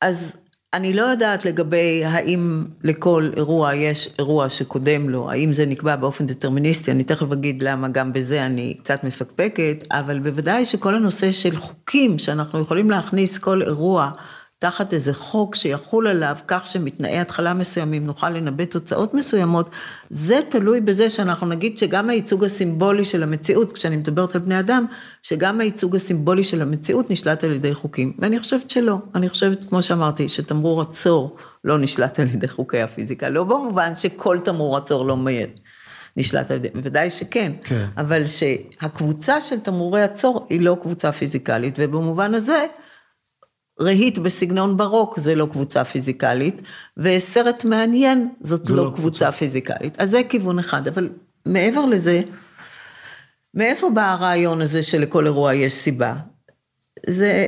אז אני לא יודעת לגבי האם לכל אירוע יש אירוע שקודם לו, האם זה נקבע באופן דטרמיניסטי, אני תכף אגיד למה גם בזה אני קצת מפקפקת, אבל בוודאי שכל הנושא של חוקים שאנחנו יכולים להכניס כל אירוע תחת איזה חוק שיחול עליו כך שמתנאי התחלה מסוימים נוכל לנבא תוצאות מסוימות, זה תלוי בזה שאנחנו נגיד שגם הייצוג הסימבולי של המציאות, כשאני מדברת על בני אדם, שגם הייצוג הסימבולי של המציאות נשלט על ידי חוקים. ואני חושבת שלא, אני חושבת, כמו שאמרתי, שתמרור עצור לא נשלט על ידי חוקי הפיזיקה, לא במובן שכל תמרור עצור לא מייד. נשלט על ידי, בוודאי שכן, כן. אבל שהקבוצה של תמרורי עצור היא לא קבוצה פיזיקלית, ובמובן הזה, רהיט בסגנון ברוק זה לא קבוצה פיזיקלית, וסרט מעניין זאת לא, לא קבוצה, קבוצה פיזיקלית. אז זה כיוון אחד, אבל מעבר לזה, מאיפה בא הרעיון הזה שלכל אירוע יש סיבה? זה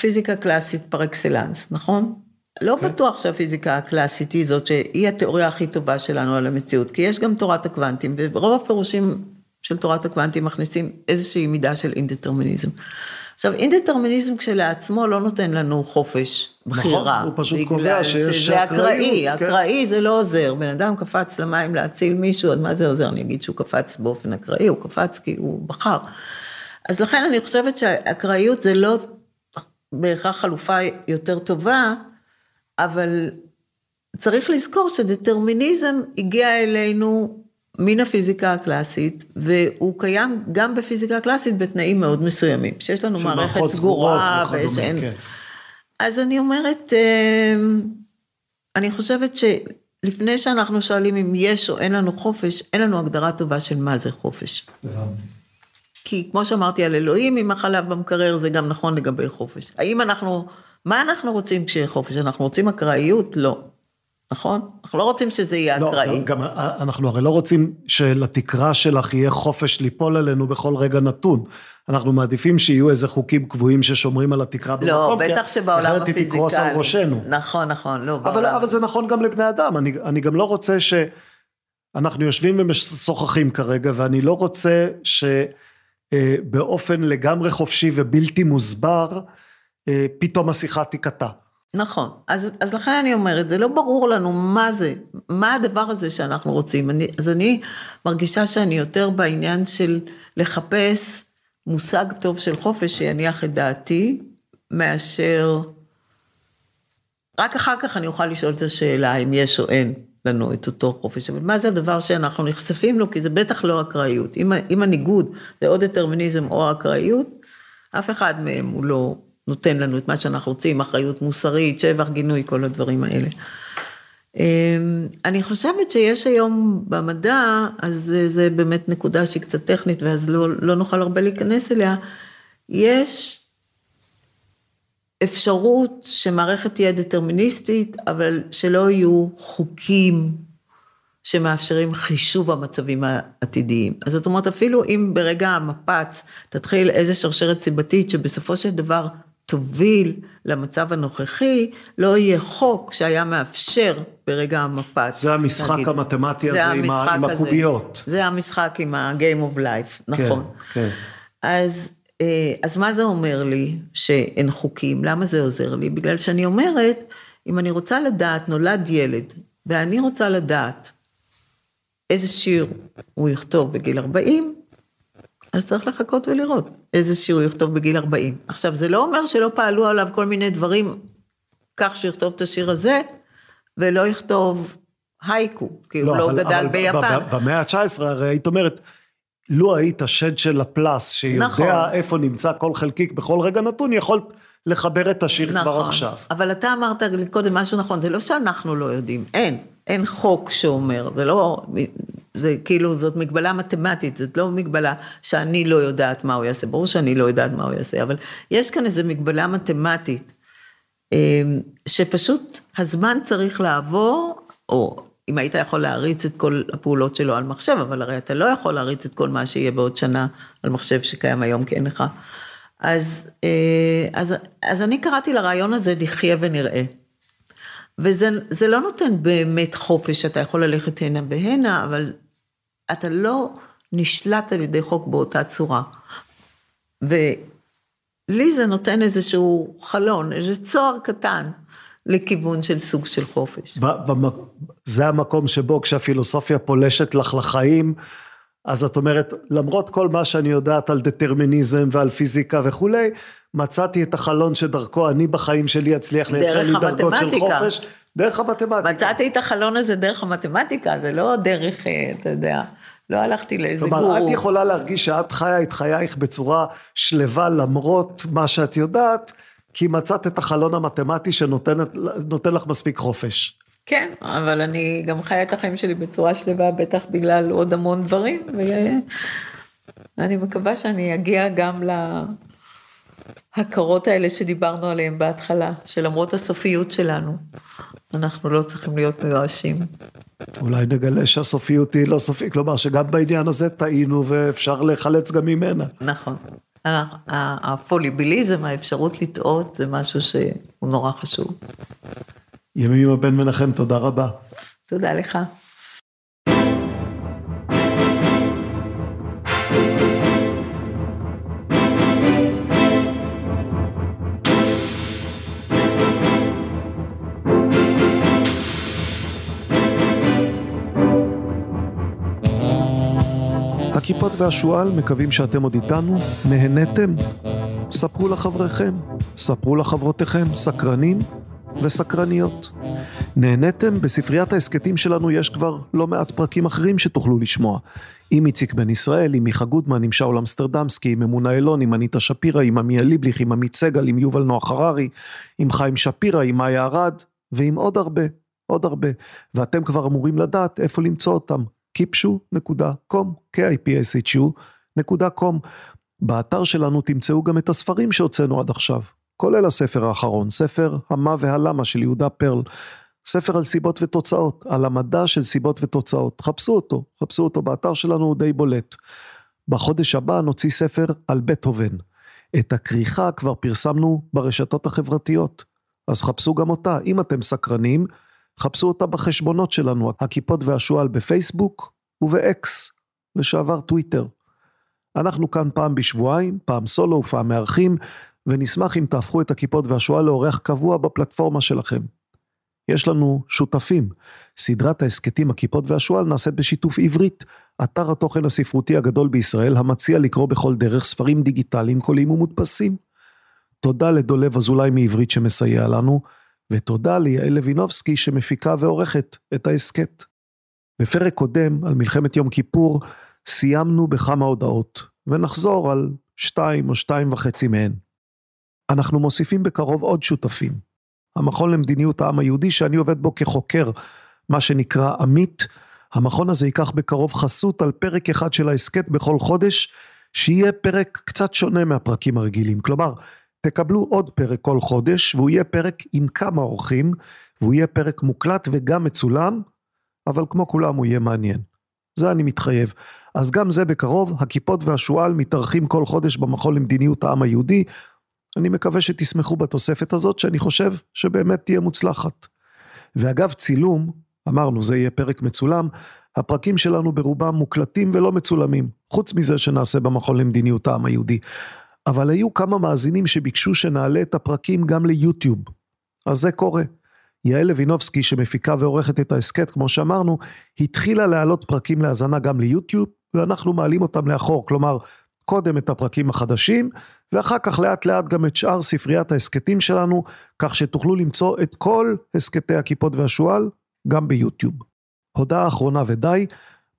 פיזיקה קלאסית פר אקסלנס, נכון? לא כן. בטוח שהפיזיקה הקלאסית היא זאת שהיא התיאוריה הכי טובה שלנו על המציאות, כי יש גם תורת הקוונטים, ורוב הפירושים של תורת הקוונטים מכניסים איזושהי מידה של אינדטרמיניזם. עכשיו, אינדטרמיניזם כשלעצמו לא נותן לנו חופש בחירה. נכון, הוא פשוט קובע שיש אקראיות. זה אקראי, כן. אקראי זה לא עוזר. בן אדם קפץ למים להציל מישהו, אז מה זה עוזר? אני אגיד שהוא קפץ באופן אקראי, הוא קפץ כי הוא בחר. אז לכן אני חושבת שאקראיות זה לא בהכרח חלופה יותר טובה, אבל צריך לזכור שדטרמיניזם הגיע אלינו מן הפיזיקה הקלאסית, והוא קיים גם בפיזיקה הקלאסית בתנאים מאוד מסוימים, שיש לנו מערכת סגורה ושאין... כן. אז אני אומרת, אמ, אני חושבת שלפני שאנחנו שואלים אם יש או אין לנו חופש, אין לנו הגדרה טובה של מה זה חופש. כי כמו שאמרתי על אלוהים עם החלב במקרר, זה גם נכון לגבי חופש. האם אנחנו, מה אנחנו רוצים כשיהיה חופש? אנחנו רוצים אקראיות? לא. נכון? אנחנו לא רוצים שזה יהיה לא, אקראי. גם אנחנו הרי לא רוצים שלתקרה שלך יהיה חופש ליפול עלינו בכל רגע נתון. אנחנו מעדיפים שיהיו איזה חוקים קבועים ששומרים על התקרה לא, במקום, בטח שבעולם הפיזיקלי. אחרת היא תקרוס על ראשנו. נכון, נכון, לא, אבל, בעולם. אבל זה נכון גם לבני אדם, אני, אני גם לא רוצה ש... אנחנו יושבים ומשוחחים כרגע, ואני לא רוצה שבאופן לגמרי חופשי ובלתי מוסבר, אה, פתאום השיחה תיקטע. נכון, אז, אז לכן אני אומרת, זה לא ברור לנו מה זה, מה הדבר הזה שאנחנו רוצים. אני, אז אני מרגישה שאני יותר בעניין של לחפש מושג טוב של חופש שיניח את דעתי, מאשר... רק אחר כך אני אוכל לשאול את השאלה אם יש או אין לנו את אותו חופש. אבל מה זה הדבר שאנחנו נחשפים לו? כי זה בטח לא אקראיות. אם, אם הניגוד זה או דטרמיניזם או אקראיות, אף אחד מהם הוא לא נותן לנו את מה שאנחנו רוצים, אחריות מוסרית, שבח, גינוי, כל הדברים האלה. אמ, אני חושבת שיש היום במדע, אז זה באמת נקודה שהיא קצת טכנית ואז לא, לא נוכל הרבה להיכנס אליה, יש אפשרות שמערכת תהיה דטרמיניסטית, אבל שלא יהיו חוקים שמאפשרים חישוב המצבים העתידיים. אז זאת אומרת, אפילו אם ברגע המפץ תתחיל איזה שרשרת סיבתית שבסופו של דבר תוביל למצב הנוכחי, לא יהיה חוק שהיה מאפשר ברגע המפץ. זה המשחק נגיד. המתמטי הזה עם, ה, עם הקוביות. זה המשחק עם ה-game of life, נכון. כן, כן. אז, אה, אז מה זה אומר לי שאין חוקים? למה זה עוזר לי? בגלל שאני אומרת, אם אני רוצה לדעת, נולד ילד, ואני רוצה לדעת איזה שיר הוא יכתוב בגיל 40, אז צריך לחכות ולראות איזה שיר הוא יכתוב בגיל 40. עכשיו, זה לא אומר שלא פעלו עליו כל מיני דברים כך שיכתוב את השיר הזה, ולא יכתוב הייקו, כי לא, הוא לא אבל, גדל אבל ביפן. במאה ה-19 הרי היית אומרת, לו היית שד של לפלס, שיודע נכון. איפה נמצא כל חלקיק בכל רגע נתון, יכולת לחבר את השיר נכון. כבר עכשיו. אבל אתה אמרת קודם משהו נכון, זה לא שאנחנו לא יודעים, אין, אין חוק שאומר, זה לא, זה כאילו, זאת מגבלה מתמטית, זאת לא מגבלה שאני לא יודעת מה הוא יעשה, ברור שאני לא יודעת מה הוא יעשה, אבל יש כאן איזו מגבלה מתמטית, אמ, שפשוט הזמן צריך לעבור, או אם היית יכול להריץ את כל הפעולות שלו על מחשב, אבל הרי אתה לא יכול להריץ את כל מה שיהיה בעוד שנה על מחשב שקיים היום, כי אין לך. אז, אה, אז, אז אני קראתי לרעיון הזה לחיה ונראה. וזה לא נותן באמת חופש, אתה יכול ללכת הנה והנה, אבל אתה לא נשלט על ידי חוק באותה צורה. ולי זה נותן איזשהו חלון, איזה צוהר קטן לכיוון של סוג של חופש. זה המקום שבו כשהפילוסופיה פולשת לך לחיים, אז את אומרת, למרות כל מה שאני יודעת על דטרמיניזם ועל פיזיקה וכולי, מצאתי את החלון שדרכו אני בחיים שלי אצליח לייצר לי דרגות של חופש. דרך המתמטיקה. מצאתי את החלון הזה דרך המתמטיקה, זה לא דרך, אה, אתה יודע, לא הלכתי לאיזה גורו. כלומר, את יכולה להרגיש שאת חיה את חייך בצורה שלווה למרות מה שאת יודעת, כי מצאת את החלון המתמטי שנותן לך מספיק חופש. כן, אבל אני גם חיה את החיים שלי בצורה שלווה, בטח בגלל עוד המון דברים, ואני מקווה שאני אגיע גם להכרות האלה שדיברנו עליהן בהתחלה, שלמרות הסופיות שלנו, אנחנו לא צריכים להיות מיואשים. אולי נגלה שהסופיות היא לא סופית, כלומר שגם בעניין הזה טעינו ואפשר להיחלץ גם ממנה. נכון. הפוליביליזם, האפשרות לטעות, זה משהו שהוא נורא חשוב. ימים עם הבן מנחם, תודה רבה. תודה לך. הכיפות והשועל מקווים שאתם עוד איתנו, נהניתם? ספרו לחבריכם, ספרו לחברותיכם, סקרנים וסקרניות. נהניתם? בספריית ההסכתים שלנו יש כבר לא מעט פרקים אחרים שתוכלו לשמוע. עם איציק בן ישראל, עם מיכה גודמן, עם שאול אמסטרדמסקי, עם אמונה אילון, עם אניטה שפירא, עם עמיה ליבליך, עם עמית סגל, עם יובל נוח הררי, עם חיים שפירא, עם מאיה ארד, ועם עוד הרבה, עוד הרבה. ואתם כבר אמורים לדעת איפה למצוא אותם. kipshu.com, k-i-p-s-h-u.com. באתר שלנו תמצאו גם את הספרים שהוצאנו עד עכשיו. כולל הספר האחרון, ספר המה והלמה של יהודה פרל, ספר על סיבות ותוצאות, על המדע של סיבות ותוצאות. חפשו אותו, חפשו אותו באתר שלנו, הוא די בולט. בחודש הבא נוציא ספר על בטהובן. את הכריכה כבר פרסמנו ברשתות החברתיות, אז חפשו גם אותה. אם אתם סקרנים, חפשו אותה בחשבונות שלנו, הקיפוד והשועל בפייסבוק ובאקס, לשעבר טוויטר. אנחנו כאן פעם בשבועיים, פעם סולו ופעם מארחים, ונשמח אם תהפכו את הקיפוד והשועל לאורח קבוע בפלטפורמה שלכם. יש לנו שותפים. סדרת ההסכתים הקיפוד והשועל נעשית בשיתוף עברית, אתר התוכן הספרותי הגדול בישראל, המציע לקרוא בכל דרך ספרים דיגיטליים קוליים ומודפסים. תודה לדולב אזולאי מעברית שמסייע לנו, ותודה ליעל לוינובסקי שמפיקה ועורכת את ההסכת. בפרק קודם על מלחמת יום כיפור סיימנו בכמה הודעות, ונחזור על שתיים או שתיים וחצי מהן. אנחנו מוסיפים בקרוב עוד שותפים. המכון למדיניות העם היהודי שאני עובד בו כחוקר, מה שנקרא עמית, המכון הזה ייקח בקרוב חסות על פרק אחד של ההסכת בכל חודש, שיהיה פרק קצת שונה מהפרקים הרגילים. כלומר, תקבלו עוד פרק כל חודש, והוא יהיה פרק עם כמה אורחים, והוא יהיה פרק מוקלט וגם מצולם, אבל כמו כולם הוא יהיה מעניין. זה אני מתחייב. אז גם זה בקרוב, הכיפות והשועל מתארחים כל חודש במכון למדיניות העם היהודי. אני מקווה שתשמחו בתוספת הזאת, שאני חושב שבאמת תהיה מוצלחת. ואגב, צילום, אמרנו, זה יהיה פרק מצולם, הפרקים שלנו ברובם מוקלטים ולא מצולמים, חוץ מזה שנעשה במכון למדיניות העם היהודי. אבל היו כמה מאזינים שביקשו שנעלה את הפרקים גם ליוטיוב. אז זה קורה. יעל לוינובסקי שמפיקה ועורכת את ההסכת, כמו שאמרנו, התחילה להעלות פרקים להאזנה גם ליוטיוב, ואנחנו מעלים אותם לאחור, כלומר, קודם את הפרקים החדשים, ואחר כך לאט לאט גם את שאר ספריית ההסכתים שלנו, כך שתוכלו למצוא את כל הסכתי הכיפות והשועל, גם ביוטיוב. הודעה אחרונה ודי,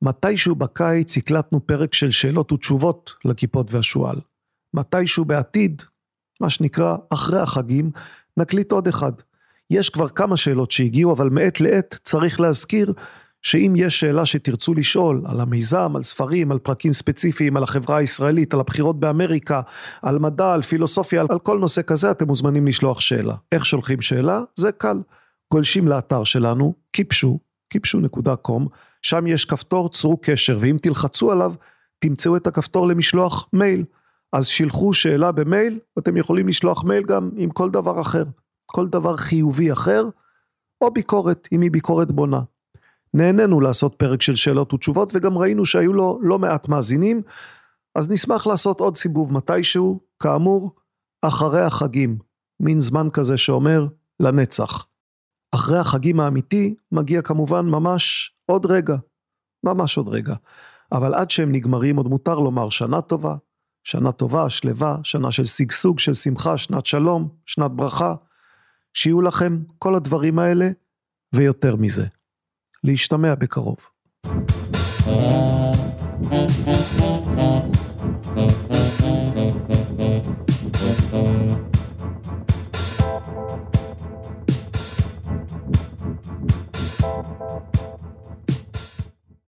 מתישהו בקיץ הקלטנו פרק של שאלות ותשובות לכיפות והשועל. מתישהו בעתיד, מה שנקרא אחרי החגים, נקליט עוד אחד. יש כבר כמה שאלות שהגיעו, אבל מעת לעת צריך להזכיר שאם יש שאלה שתרצו לשאול על המיזם, על ספרים, על פרקים ספציפיים, על החברה הישראלית, על הבחירות באמריקה, על מדע, על פילוסופיה, על כל נושא כזה, אתם מוזמנים לשלוח שאלה. איך שולחים שאלה? זה קל. גולשים לאתר שלנו, קיפשו, קיפשו.com, שם יש כפתור צרו קשר, ואם תלחצו עליו, תמצאו את הכפתור למשלוח מייל. אז שילחו שאלה במייל, אתם יכולים לשלוח מייל גם עם כל דבר אחר. כל דבר חיובי אחר, או ביקורת, אם היא ביקורת בונה. נהנינו לעשות פרק של שאלות ותשובות, וגם ראינו שהיו לו לא מעט מאזינים, אז נשמח לעשות עוד סיבוב מתישהו, כאמור, אחרי החגים, מין זמן כזה שאומר לנצח. אחרי החגים האמיתי, מגיע כמובן ממש עוד רגע, ממש עוד רגע. אבל עד שהם נגמרים עוד מותר לומר שנה טובה, שנה טובה, שלווה, שנה של שגשוג, של שמחה, שנת שלום, שנת ברכה. שיהיו לכם כל הדברים האלה ויותר מזה. להשתמע בקרוב.